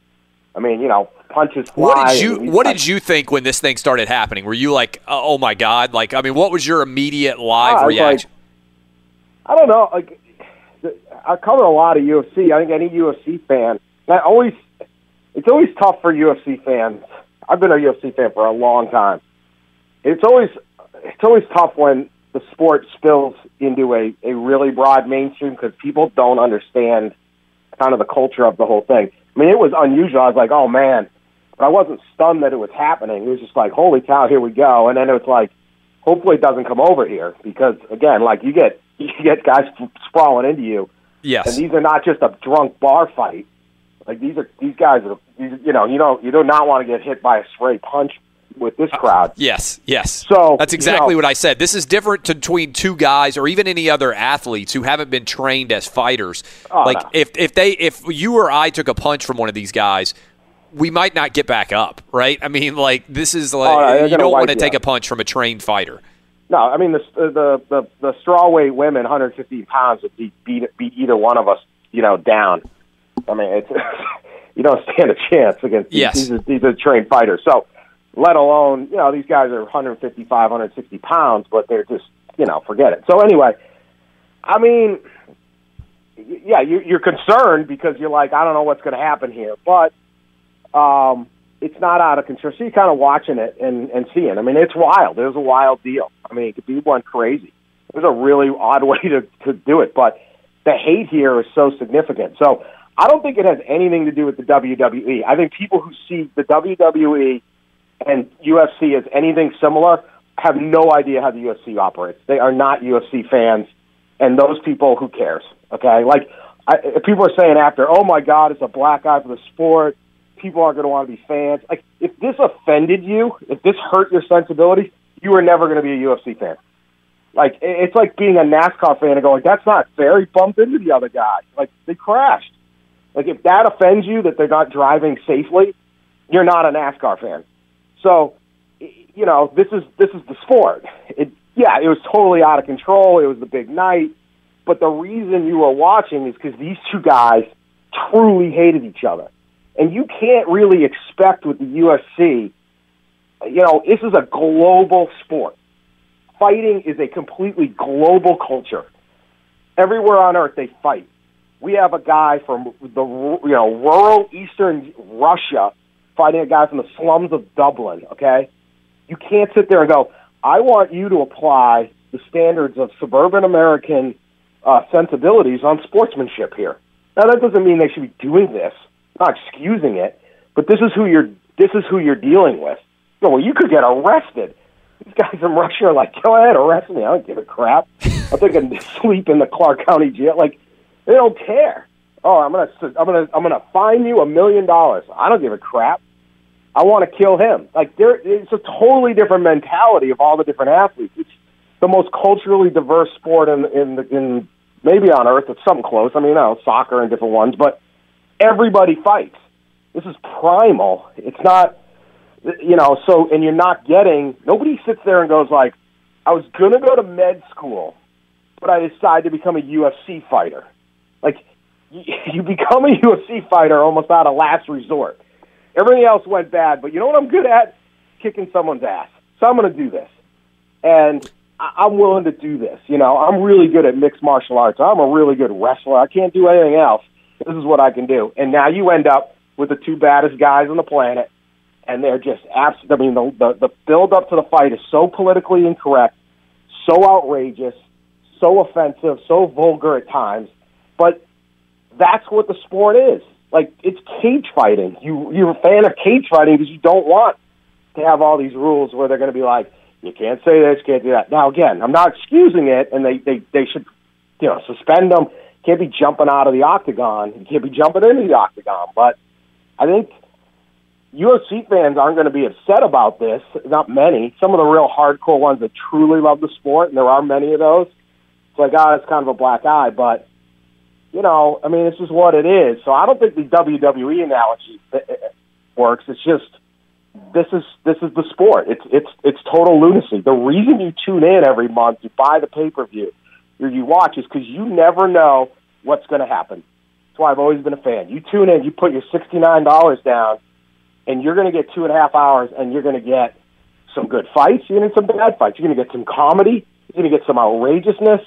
I mean, you know, punches fly. What did you What did you think when this thing started happening? Were you like, oh, oh my god? Like, I mean, what was your immediate live I was like- reaction? I don't know. Like, I cover a lot of UFC. I think any UFC fan. I always, it's always tough for UFC fans. I've been a UFC fan for a long time. It's always, it's always tough when the sport spills into a a really broad mainstream because people don't understand kind of the culture of the whole thing. I mean, it was unusual. I was like, oh man, but I wasn't stunned that it was happening. It was just like, holy cow, here we go. And then it was like, hopefully it doesn't come over here because again, like you get you get guys sprawling into you, Yes. and these are not just a drunk bar fight. Like these are these guys are these, you know you don't you do not want to get hit by a stray punch with this uh, crowd. Yes, yes. So That's you exactly know- what I said. This is different between two guys or even any other athletes who haven't been trained as fighters. Oh, like no. if if they if you or I took a punch from one of these guys, we might not get back up, right? I mean, like this is oh, like Oh, you don't want to take out. a punch from a trained fighter. No, I mean the uh, the the the strawweight women, 150 pounds, would beat beat beat either one of us, you know, down. I mean, it's you don't stand a chance against these. Yes. These are, these are trained fighters. So, let alone you know these guys are 155, 160 pounds, but they're just you know forget it. So anyway, I mean, yeah, you, you're concerned because you're like, I don't know what's going to happen here, but um, it's not out of control. So you're kind of watching it and, and seeing. I mean, it's wild. It was a wild deal. I mean, Khabib went crazy. It was a really odd way to, to do it, but the hate here is so significant. So I don't think it has anything to do with the WWE. I think people who see the WWE and UFC is anything similar have no idea how the UFC operates. They are not UFC fans, and those people, who cares? Okay, like I, people are saying after, "Oh my God, it's a black eye for the sport," people aren't going to want to be fans. Like if this offended you, if this hurt your sensibilities, you are never going to be a UFC fan. Like it's like being a NASCAR fan and going, "That's not fair." He bumped into the other guy. Like they crashed. Like if that offends you that they're not driving safely, you're not a NASCAR fan. So, you know, this is this is the sport. It yeah, it was totally out of control. It was the big night, but the reason you were watching is because these two guys truly hated each other, and you can't really expect with the UFC. You know, this is a global sport. Fighting is a completely global culture. Everywhere on earth, they fight. We have a guy from the you know rural eastern Russia fighting a guy from the slums of Dublin. Okay, you can't sit there and go, "I want you to apply the standards of suburban American uh, sensibilities on sportsmanship here." Now that doesn't mean they should be doing this. I'm not excusing it, but this is who you're this is who you're dealing with. No, well, you could get arrested. These guys from Russia are like, "Go ahead, arrest me. I don't give a crap. I'm thinking sleep in the Clark County jail." Like they don't care. Oh, I'm gonna I'm gonna I'm gonna fine you a million dollars. I don't give a crap. I want to kill him. Like there, it's a totally different mentality of all the different athletes. It's the most culturally diverse sport in in in maybe on earth. It's something close. I mean, you know, soccer and different ones, but everybody fights. This is primal. It's not, you know. So, and you're not getting. Nobody sits there and goes like, "I was gonna go to med school, but I decided to become a UFC fighter." Like you, become a UFC fighter almost out of last resort. Everything else went bad, but you know what I'm good at? Kicking someone's ass. So I'm going to do this, and I'm willing to do this. You know, I'm really good at mixed martial arts. I'm a really good wrestler. I can't do anything else. This is what I can do. And now you end up with the two baddest guys on the planet, and they're just abs. I mean, the the, the build up to the fight is so politically incorrect, so outrageous, so offensive, so vulgar at times. But that's what the sport is. Like it's cage fighting. You you're a fan of cage fighting because you don't want to have all these rules where they're going to be like, you can't say this, you can't do that. Now again, I'm not excusing it, and they they they should, you know, suspend them. Can't be jumping out of the octagon. You can't be jumping into the octagon. But I think UFC fans aren't going to be upset about this. Not many. Some of the real hardcore ones that truly love the sport, and there are many of those. It's like, ah, it's kind of a black eye, but you know, I mean, this is what it is. So I don't think the WWE analogy uh, uh, works. It's just this is this is the sport. It's it's it's total lunacy. The reason you tune in every month, you buy the pay per view, or you watch, is because you never know what's going to happen. That's why I've always been a fan. You tune in, you put your sixty nine dollars down, and you're going to get two and a half hours, and you're going to get some good fights. You're going to get some bad fights. You're going to get some comedy. You're going to get some outrageousness.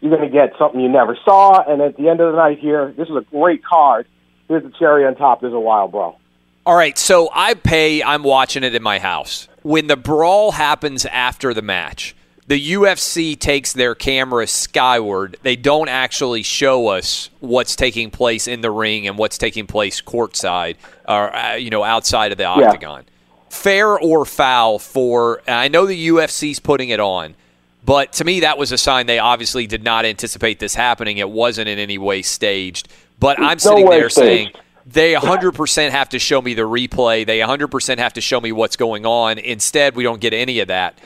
You're going to get something you never saw. And at the end of the night, here, this is a great card. Here's the cherry on top. There's a wild brawl. All right, so I pay, I'm watching it in my house. When the brawl happens after the match, the UFC takes their camera skyward. They don't actually show us what's taking place in the ring and what's taking place courtside or uh, you know outside of the octagon. Fair or foul for I know the UFC's putting it on, but to me that was a sign they obviously did not anticipate this happening. It wasn't in any way staged. But I'm sitting there staged. saying they 100% have to show me the replay. They 100% have to show me what's going on. Instead, we don't get any of that.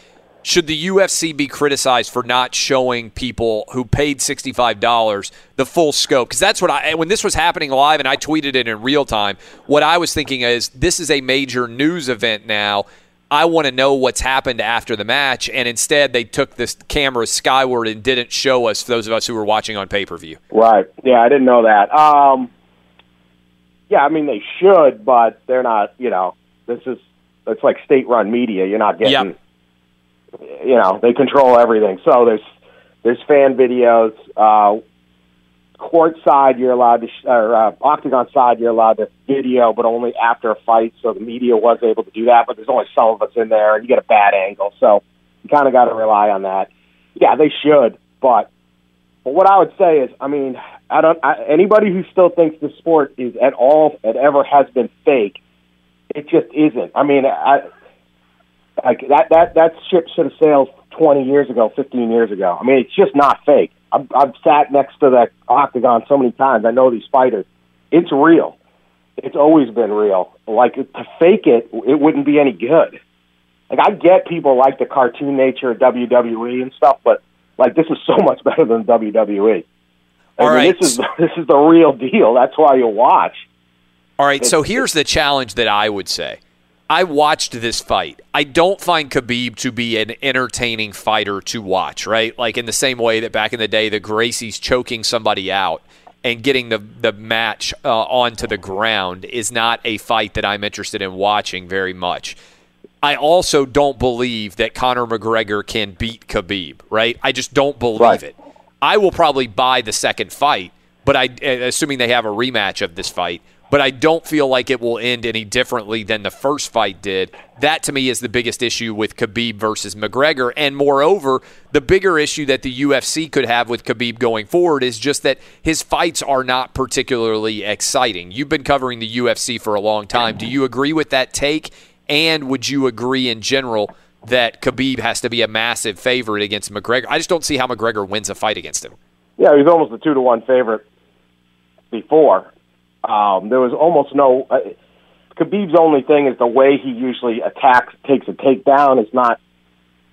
Should the UFC be criticized for not showing people who paid $65 the full scope? Because that's what I, when this was happening live and I tweeted it in real time, what I was thinking is this is a major news event now. I want to know what's happened after the match. And instead, they took this camera skyward and didn't show us, those of us who were watching on pay per view. Right. Yeah, I didn't know that. Um, yeah, I mean they should, but they're not. You know, this is it's like state-run media. You're not getting. You know, they control everything. So there's there's fan videos. Uh, court side, you're allowed to, sh- or uh, octagon side, you're allowed to video, but only after a fight. So the media was able to do that, but there's only some of us in there, and you get a bad angle. So you kind of got to rely on that. Yeah, they should, but but what I would say is, I mean, I don't. I, anybody who still thinks the sport is at all, it ever has been fake, it just isn't. I mean, I like that that that ship should have sailed twenty years ago, fifteen years ago. I mean, it's just not fake. I've, I've sat next to that octagon so many times. I know these fighters. It's real. It's always been real. Like to fake it, it wouldn't be any good. Like I get people like the cartoon nature of WWE and stuff, but like this is so much better than WWE. I All mean, right. this is this is the real deal. That's why you'll watch. All right, so here's the challenge that I would say. I watched this fight. I don't find Khabib to be an entertaining fighter to watch, right? Like in the same way that back in the day, the Gracie's choking somebody out and getting the, the match uh, onto the ground is not a fight that I'm interested in watching very much. I also don't believe that Conor McGregor can beat Khabib, right? I just don't believe Right. it. I will probably buy the second fight, but I assuming they have a rematch of this fight, but I don't feel like it will end any differently than the first fight did. That to me is the biggest issue with Khabib versus McGregor, and moreover, the bigger issue that the UFC could have with Khabib going forward is just that his fights are not particularly exciting. You've been covering the UFC for a long time. Do you agree with that take? And would you agree in general that Khabib has to be a massive favorite against McGregor? I just don't see how McGregor wins a fight against him. Yeah, he was almost a two to one favorite before. Um, there was almost no. Uh, Khabib's only thing is the way he usually attacks, takes a takedown. is not.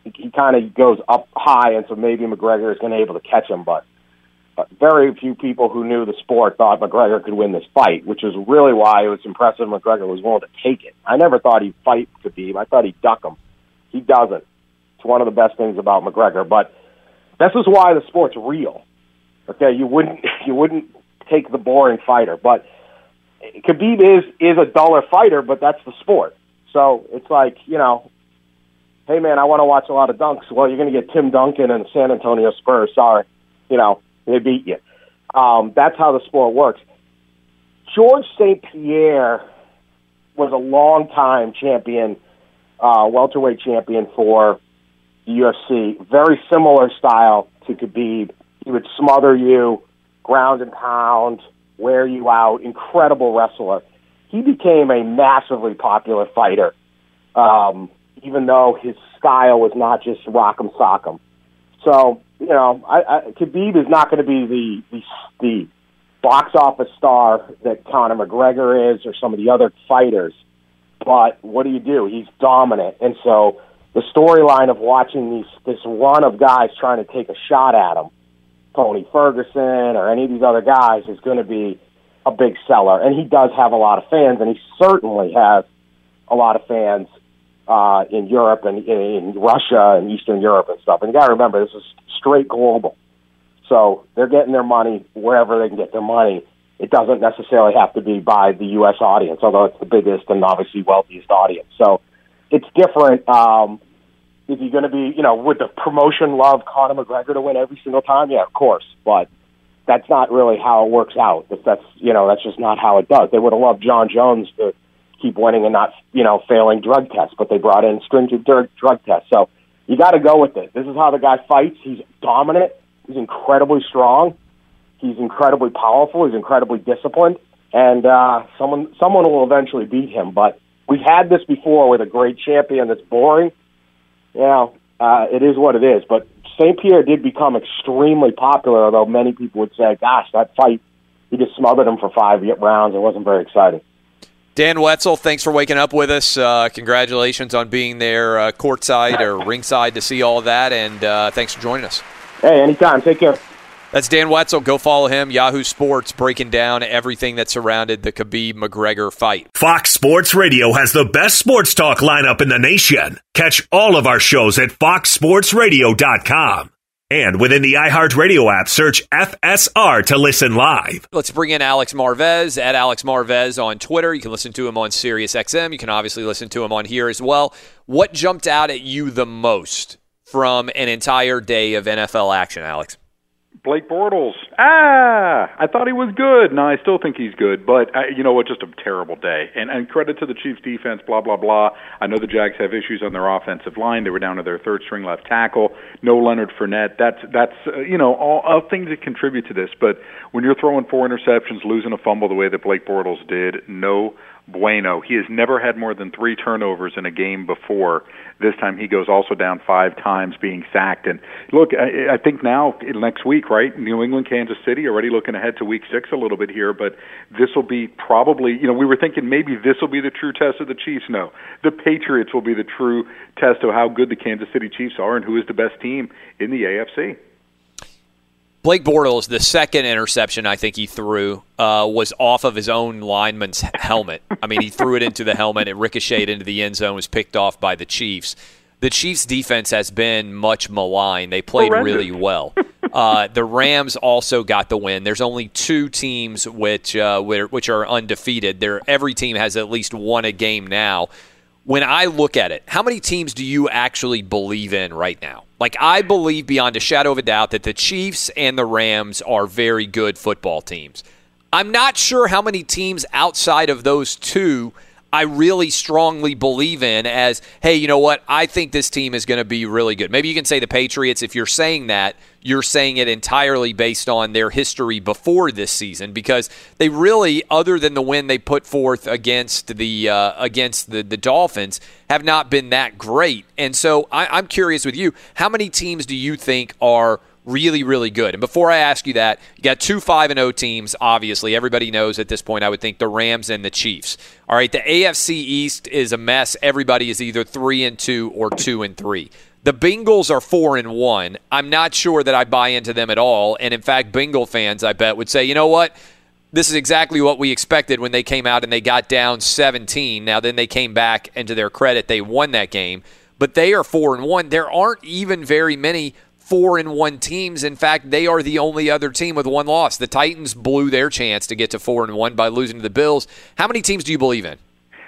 He, he kind of goes up high, and so maybe McGregor is going to able to catch him. But uh, very few people who knew the sport thought McGregor could win this fight, which is really why it was impressive McGregor was willing to take it. I never thought he'd fight Khabib. I thought he'd duck him. He doesn't. It's one of the best things about McGregor. But this is why the sport's real. Okay, you wouldn't you wouldn't take the boring fighter. But Khabib is is a dollar fighter, but that's the sport. So it's like you know, hey man, I want to watch a lot of dunks. Well, you're going to get Tim Duncan and San Antonio Spurs. Sorry, you know they beat you. Um, that's how the sport works. George St. Pierre was a long time champion, uh, welterweight champion for the UFC. Very similar style to Khabib. He would smother you, ground and pound, wear you out. Incredible wrestler. He became a massively popular fighter, um, even though his style was not just rock'em sock'em. So you know, I, I, Khabib is not going to be the, the the box office star that Conor McGregor is or some of the other fighters. But what do you do? He's dominant, and so the storyline of watching these this run of guys trying to take a shot at him, Tony Ferguson or any of these other guys, is going to be a big seller. And he does have a lot of fans, and he certainly has a lot of fans uh, in Europe and in Russia and Eastern Europe and stuff. And you got to remember, this is straight global. So they're getting their money wherever they can get their money. It doesn't necessarily have to be by the U.S. audience, although it's the biggest and obviously wealthiest audience. So it's different. Um, is he going to be, you know, would the promotion love Conor McGregor to win every single time? Yeah, of course, but that's not really how it works out. If that's, you know, that's just not how it does. They would have loved Jon Jones to keep winning and not, you know, failing drug tests, but they brought in stringent drug tests. So you got to go with it. This is how the guy fights. He's dominant. He's incredibly strong. He's incredibly powerful. He's incredibly disciplined, and uh, someone someone will eventually beat him. But we've had this before with a great champion that's boring. You know, uh, it is what it is. But St. Pierre did become extremely popular, although many people would say, "Gosh, that fight, he just smothered him for five rounds. It wasn't very exciting." Dan Wetzel, thanks for waking up with us. Uh, congratulations on being there uh, courtside or ringside to see all of that, and uh, thanks for joining us. Hey, anytime. Take care. That's Dan Wetzel. Go follow him. Yahoo Sports breaking down everything that surrounded the Khabib McGregor fight. Fox Sports Radio has the best sports talk lineup in the nation. Catch all of our shows at foxsportsradio.com. And within the iHeartRadio app, search FSR to listen live. Let's bring in Alex Marvez at Alex Marvez on Twitter. You can listen to him on SiriusXM. You can obviously listen to him on here as well. What jumped out at you the most from an entire day of NFL action, Alex? Blake Bortles. Ah, I thought he was good. No, I still think he's good, but uh, you know what? Just a terrible day. And and credit to the Chiefs defense. Blah blah blah. I know the Jags have issues on their offensive line. They were down to their third string left tackle. No Leonard Fournette. That's that's uh, you know all, all things that contribute to this. But when you're throwing four interceptions, losing a fumble the way that Blake Bortles did, no bueno. He has never had more than three turnovers in a game before. This time he goes also down five times, being sacked. And look, I, I think now next week, right? New England, Kansas City, already looking ahead to Week Six a little bit here. But this will be probably, you know, we were thinking maybe this will be the true test of the Chiefs. No, the Patriots will be the true test of how good the Kansas City Chiefs are and who is the best team in the AFC. Blake Bortles, the second interception I think he threw uh, was off of his own lineman's helmet. I mean, he threw it into the helmet, it ricocheted into the end zone, was picked off by the Chiefs. The Chiefs' defense has been much maligned. They played Horrendous. really well. Uh, the Rams also got the win. There's only two teams which uh, which are undefeated. There, every team has at least won a game now. When I look at it, how many teams do you actually believe in right now? Like I believe beyond a shadow of a doubt that the Chiefs and the Rams are very good football teams. I'm not sure how many teams outside of those two I really strongly believe in as, hey, you know what? I think this team is going to be really good. Maybe you can say the Patriots. If you're saying that, you're saying it entirely based on their history before this season because they really, other than the win they put forth against the uh, against the, the Dolphins, have not been that great. And so I, I'm curious with you, how many teams do you think are – really, really good. And before I ask you that, you got two 5 and 0 teams, obviously. Everybody knows at this point, I would think the Rams and the Chiefs. All right, the AFC East is a mess. Everybody is either 3 and 2 or 2 and 3. The Bengals are 4 and 1. I'm not sure that I buy into them at all. And in fact, Bengal fans, I bet, would say, you know what? This is exactly what we expected when they came out and they got down 17. Now, then they came back, and to their credit, they won that game. But they are 4 and 1. There aren't even very many four and one teams. In fact, they are the only other team with one loss. The Titans blew their chance to get to four and one by losing to the Bills. How many teams do you believe in?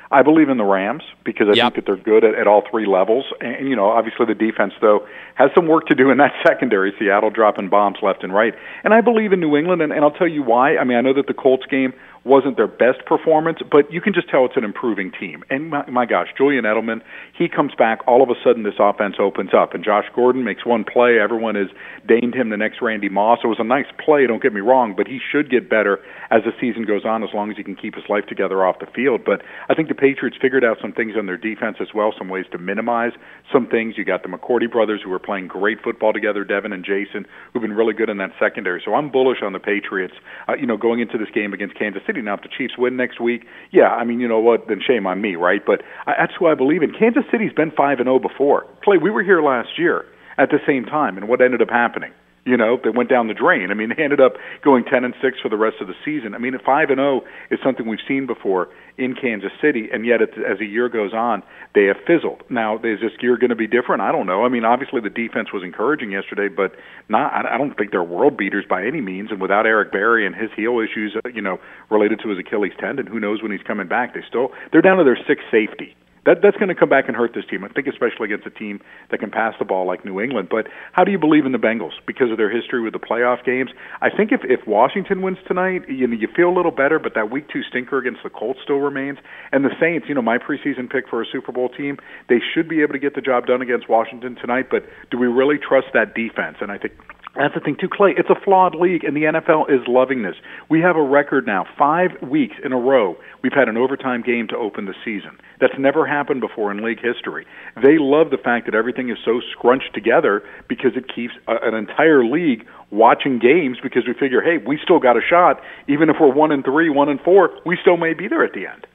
I believe in the Rams because I Yep. think that they're good at, at all three levels. And, and, you know, obviously the defense, though, has some work to do in that secondary. Seattle dropping bombs left and right. And I believe in New England, and, and I'll tell you why. I mean, I know that the Colts game wasn't their best performance, but you can just tell it's an improving team. And my, my gosh, Julian Edelman, he comes back. All of a sudden, this offense opens up, and Josh Gordon makes one play. Everyone has deigned him the next Randy Moss. It was a nice play, don't get me wrong, but he should get better as the season goes on, as long as he can keep his life together off the field. But I think the Patriots figured out some things on their defense as well, some ways to minimize some things. You got the McCourty brothers who are playing great football together, Devin and Jason, who've been really good in that secondary. So I'm bullish on the Patriots. Uh, you know, going into this game against Kansas City. Now, if the Chiefs win next week, yeah, I mean, you know what? Then shame on me, right? But I, that's who I believe in. Kansas City's been five and zero before. Clay, we were here last year at the same time, and what ended up happening? You know, they went down the drain. I mean, they ended up going 10 and 6 for the rest of the season. I mean, 5 and 0 is something we've seen before in Kansas City, and yet it's, as the year goes on, they have fizzled. Now, is this year going to be different? I don't know. I mean, obviously the defense was encouraging yesterday, but not. I don't think they're world beaters by any means. And without Eric Berry and his heel issues, uh, you know, related to his Achilles tendon, who knows when he's coming back? They still they're down to their sixth safety that that's going to come back and hurt this team. I think especially against a team that can pass the ball like New England. But how do you believe in the Bengals because of their history with the playoff games? I think if if Washington wins tonight, you know you feel a little better, but that week two stinker against the Colts still remains. And the Saints, you know, my preseason pick for a Super Bowl team, they should be able to get the job done against Washington tonight. But do we really trust that defense? And I think that's the thing too, Clay. It's a flawed league, and the NFL is loving this. We have a record now, five weeks in a row. We've had an overtime game to open the season. That's never happened before in league history. They love the fact that everything is so scrunched together because it keeps a, an entire league watching games because we figure, hey, we still got a shot, even if we're one and three, one and four, we still may be there at the end.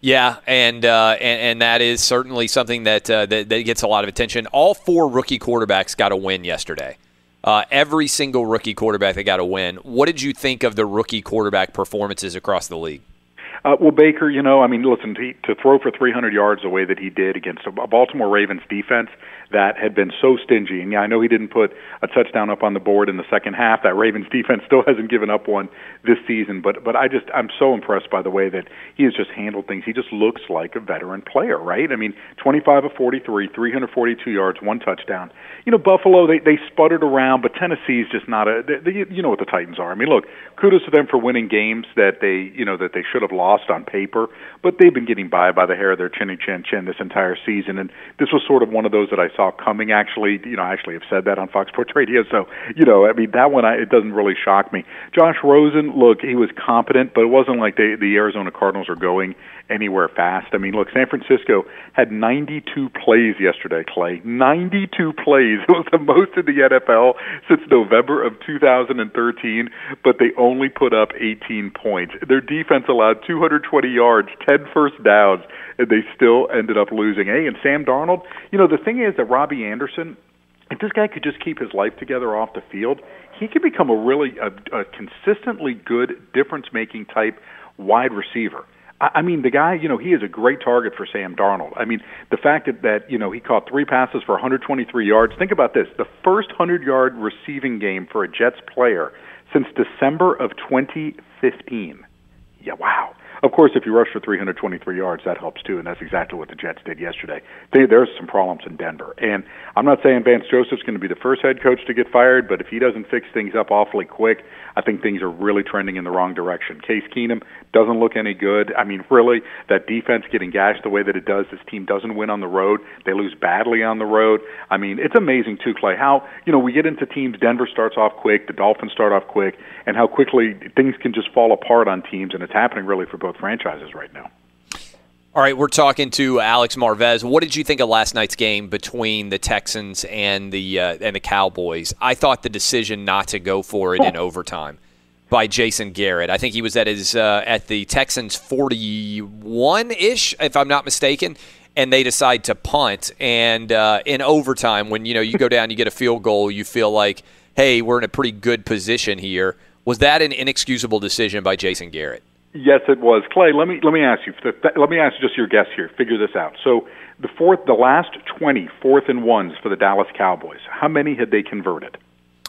Yeah, and uh, and, and that is certainly something that, uh, that that gets a lot of attention. All four rookie quarterbacks got a win yesterday. Uh, every single rookie quarterback that got a win. What did you think of the rookie quarterback performances across the league? Uh, well, Baker, you know, I mean, listen, to, to throw for 300 yards the way that he did against a Baltimore Ravens defense that had been so stingy, and yeah, I know he didn't put a touchdown up on the board in the second half. That Ravens defense still hasn't given up one this season, but but I just I'm so impressed by the way that he has just handled things. He just looks like a veteran player, right? I mean, 25 of 43, 342 yards, one touchdown. You know, Buffalo they they sputtered around, but Tennessee's just not a. They, they, you know what the Titans are. I mean, look, kudos to them for winning games that they you know that they should have lost on paper, but they've been getting by by the hair of their chinny chin chin this entire season, and this was sort of one of those that I saw coming. Actually, you know, I actually have said that on Fox Sports Radio, so you know, I mean, that one I, it doesn't really shock me. Josh Rosen, look, he was competent, but it wasn't like they, the Arizona Cardinals are going anywhere fast. I mean, look, San Francisco had 92 plays yesterday, Clay. 92 plays. It was the most in the NFL since November of 2013, but they only put up 18 points. Their defense allowed 220 yards, 10 first downs, and they still ended up losing. Hey, and Sam Darnold, you know, the thing is that Robby Anderson, if this guy could just keep his life together off the field, he could become a really a, a consistently good difference-making type wide receiver. I mean, the guy, you know, he is a great target for Sam Darnold. I mean, the fact that, that you know, he caught three passes for 123 yards. Think about this the first 100 yard receiving game for a Jets player since December of 2015. Yeah, wow. Of course, if you rush for 323 yards, that helps too, and that's exactly what the Jets did yesterday. They, there's some problems in Denver, and I'm not saying Vance Joseph's going to be the first head coach to get fired, but if he doesn't fix things up awfully quick, I think things are really trending in the wrong direction. Case Keenum doesn't look any good. I mean, really, that defense getting gashed the way that it does, this team doesn't win on the road. They lose badly on the road. I mean, it's amazing too, Clay, how you know we get into teams. Denver starts off quick, the Dolphins start off quick, and how quickly things can just fall apart on teams, and it's happening really for both franchises right now. All right, we're talking to Alex Marvez. What did you think of last night's game between the Texans and the uh, and the Cowboys? I thought the decision not to go for it in overtime by Jason Garrett. I think he was at his uh, at the Texans 41 ish, if I'm not mistaken, and they decide to punt. And uh, in overtime, when you know you go down, you get a field goal, you feel like, hey, we're in a pretty good position here. Was that an inexcusable decision by Jason Garrett? Yes, it was. Clay, let me let me ask you. Let me ask just your guess here. Figure this out. So the fourth, the last twenty fourth and ones for the Dallas Cowboys. How many had they converted?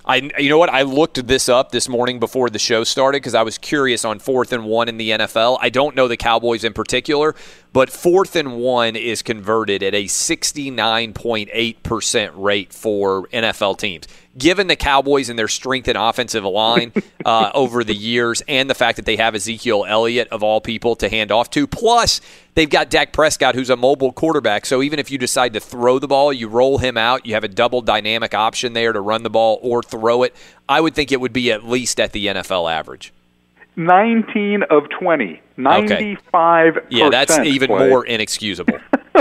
I, you know what? I looked this up this morning before the show started because I was curious on fourth and one in the NFL. I don't know the Cowboys in particular, but fourth and one is converted at a 69.8% rate for NFL teams. Given the Cowboys and their strength in offensive line uh, over the years, and the fact that they have Ezekiel Elliott, of all people, to hand off to, plus they've got Dak Prescott, who's a mobile quarterback. So even if you decide to throw the ball, you roll him out, you have a double dynamic option there to run the ball or throw it. I would think it would be at least at the NFL average. 19 of 20. 95 okay. Yeah, that's even play. more inexcusable.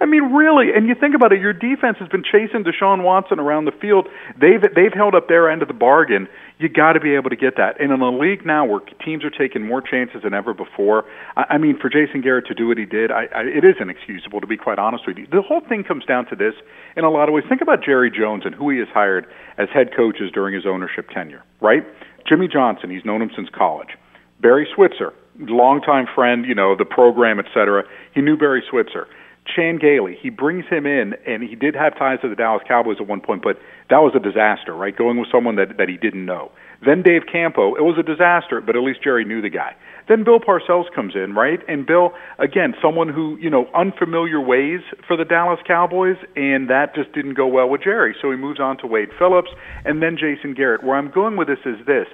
I mean, really, and you think about it, your defense has been chasing Deshaun Watson around the field. They've they've held up their end of the bargain. You got to be able to get that. And in a league now where teams are taking more chances than ever before, I, I mean, for Jason Garrett to do what he did, I, I, it is inexcusable. To be quite honest with you, the whole thing comes down to this. In a lot of ways, think about Jerry Jones and who he has hired as head coaches during his ownership tenure. Right? Jimmy Johnson, he's known him since college. Barry Switzer, longtime friend, you know, the program, et cetera. He knew Barry Switzer. Chan Gailey, he brings him in, and he did have ties to the Dallas Cowboys at one point, but that was a disaster, right? Going with someone that, that he didn't know. Then Dave Campo, it was a disaster, but at least Jerry knew the guy. Then Bill Parcells comes in, right? And Bill, again, someone who, you know, unfamiliar ways for the Dallas Cowboys, and that just didn't go well with Jerry. So he moves on to Wade Phillips and then Jason Garrett. Where I'm going with this is this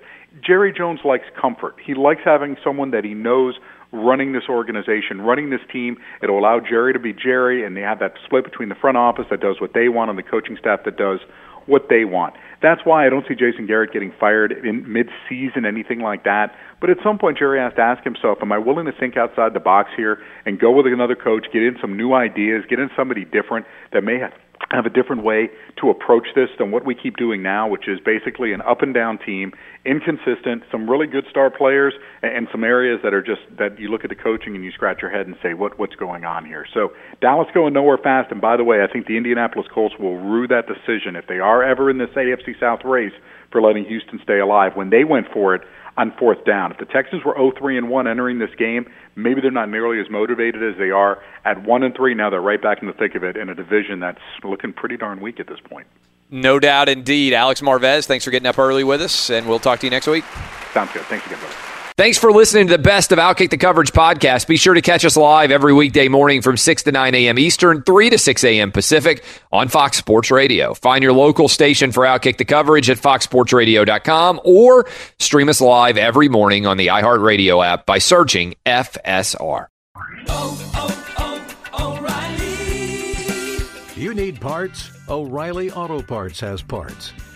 Jerry Jones likes comfort. He likes having someone that he knows running this organization, running this team. It'll allow Jerry to be Jerry, and they have that split between the front office that does what they want and the coaching staff that does what they want. That's why I don't see Jason Garrett getting fired in mid-season, anything like that. But at some point, Jerry has to ask himself, am I willing to think outside the box here and go with another coach, get in some new ideas, get in somebody different that may have a different way to approach this than what we keep doing now, which is basically an up and down team, inconsistent, some really good star players, and some areas that are just that you look at the coaching and you scratch your head and say, what what's going on here? So Dallas going nowhere fast. And by the way, I think the Indianapolis Colts will rue that decision if they are ever in this AFC South race for letting Houston stay alive. When they went for it, on fourth down. If the Texans were 0-3 and 1 entering this game, maybe they're not nearly as motivated as they are at 1 and 3. Now they're right back in the thick of it in a division that's looking pretty darn weak at this point. No doubt indeed. Alex Marvez, thanks for getting up early with us, and we'll talk to you next week. Sounds good. Thanks again, brother. Thanks for listening to the best of Outkick the Coverage podcast. Be sure to catch us live every weekday morning from 6 to 9 a.m. Eastern, 3 to 6 a.m. Pacific on Fox Sports Radio. Find your local station for Outkick the Coverage at foxsportsradio.com or stream us live every morning on the iHeartRadio app by searching FSR. Oh, oh, oh, O'Reilly. You need parts? O'Reilly Auto Parts has parts.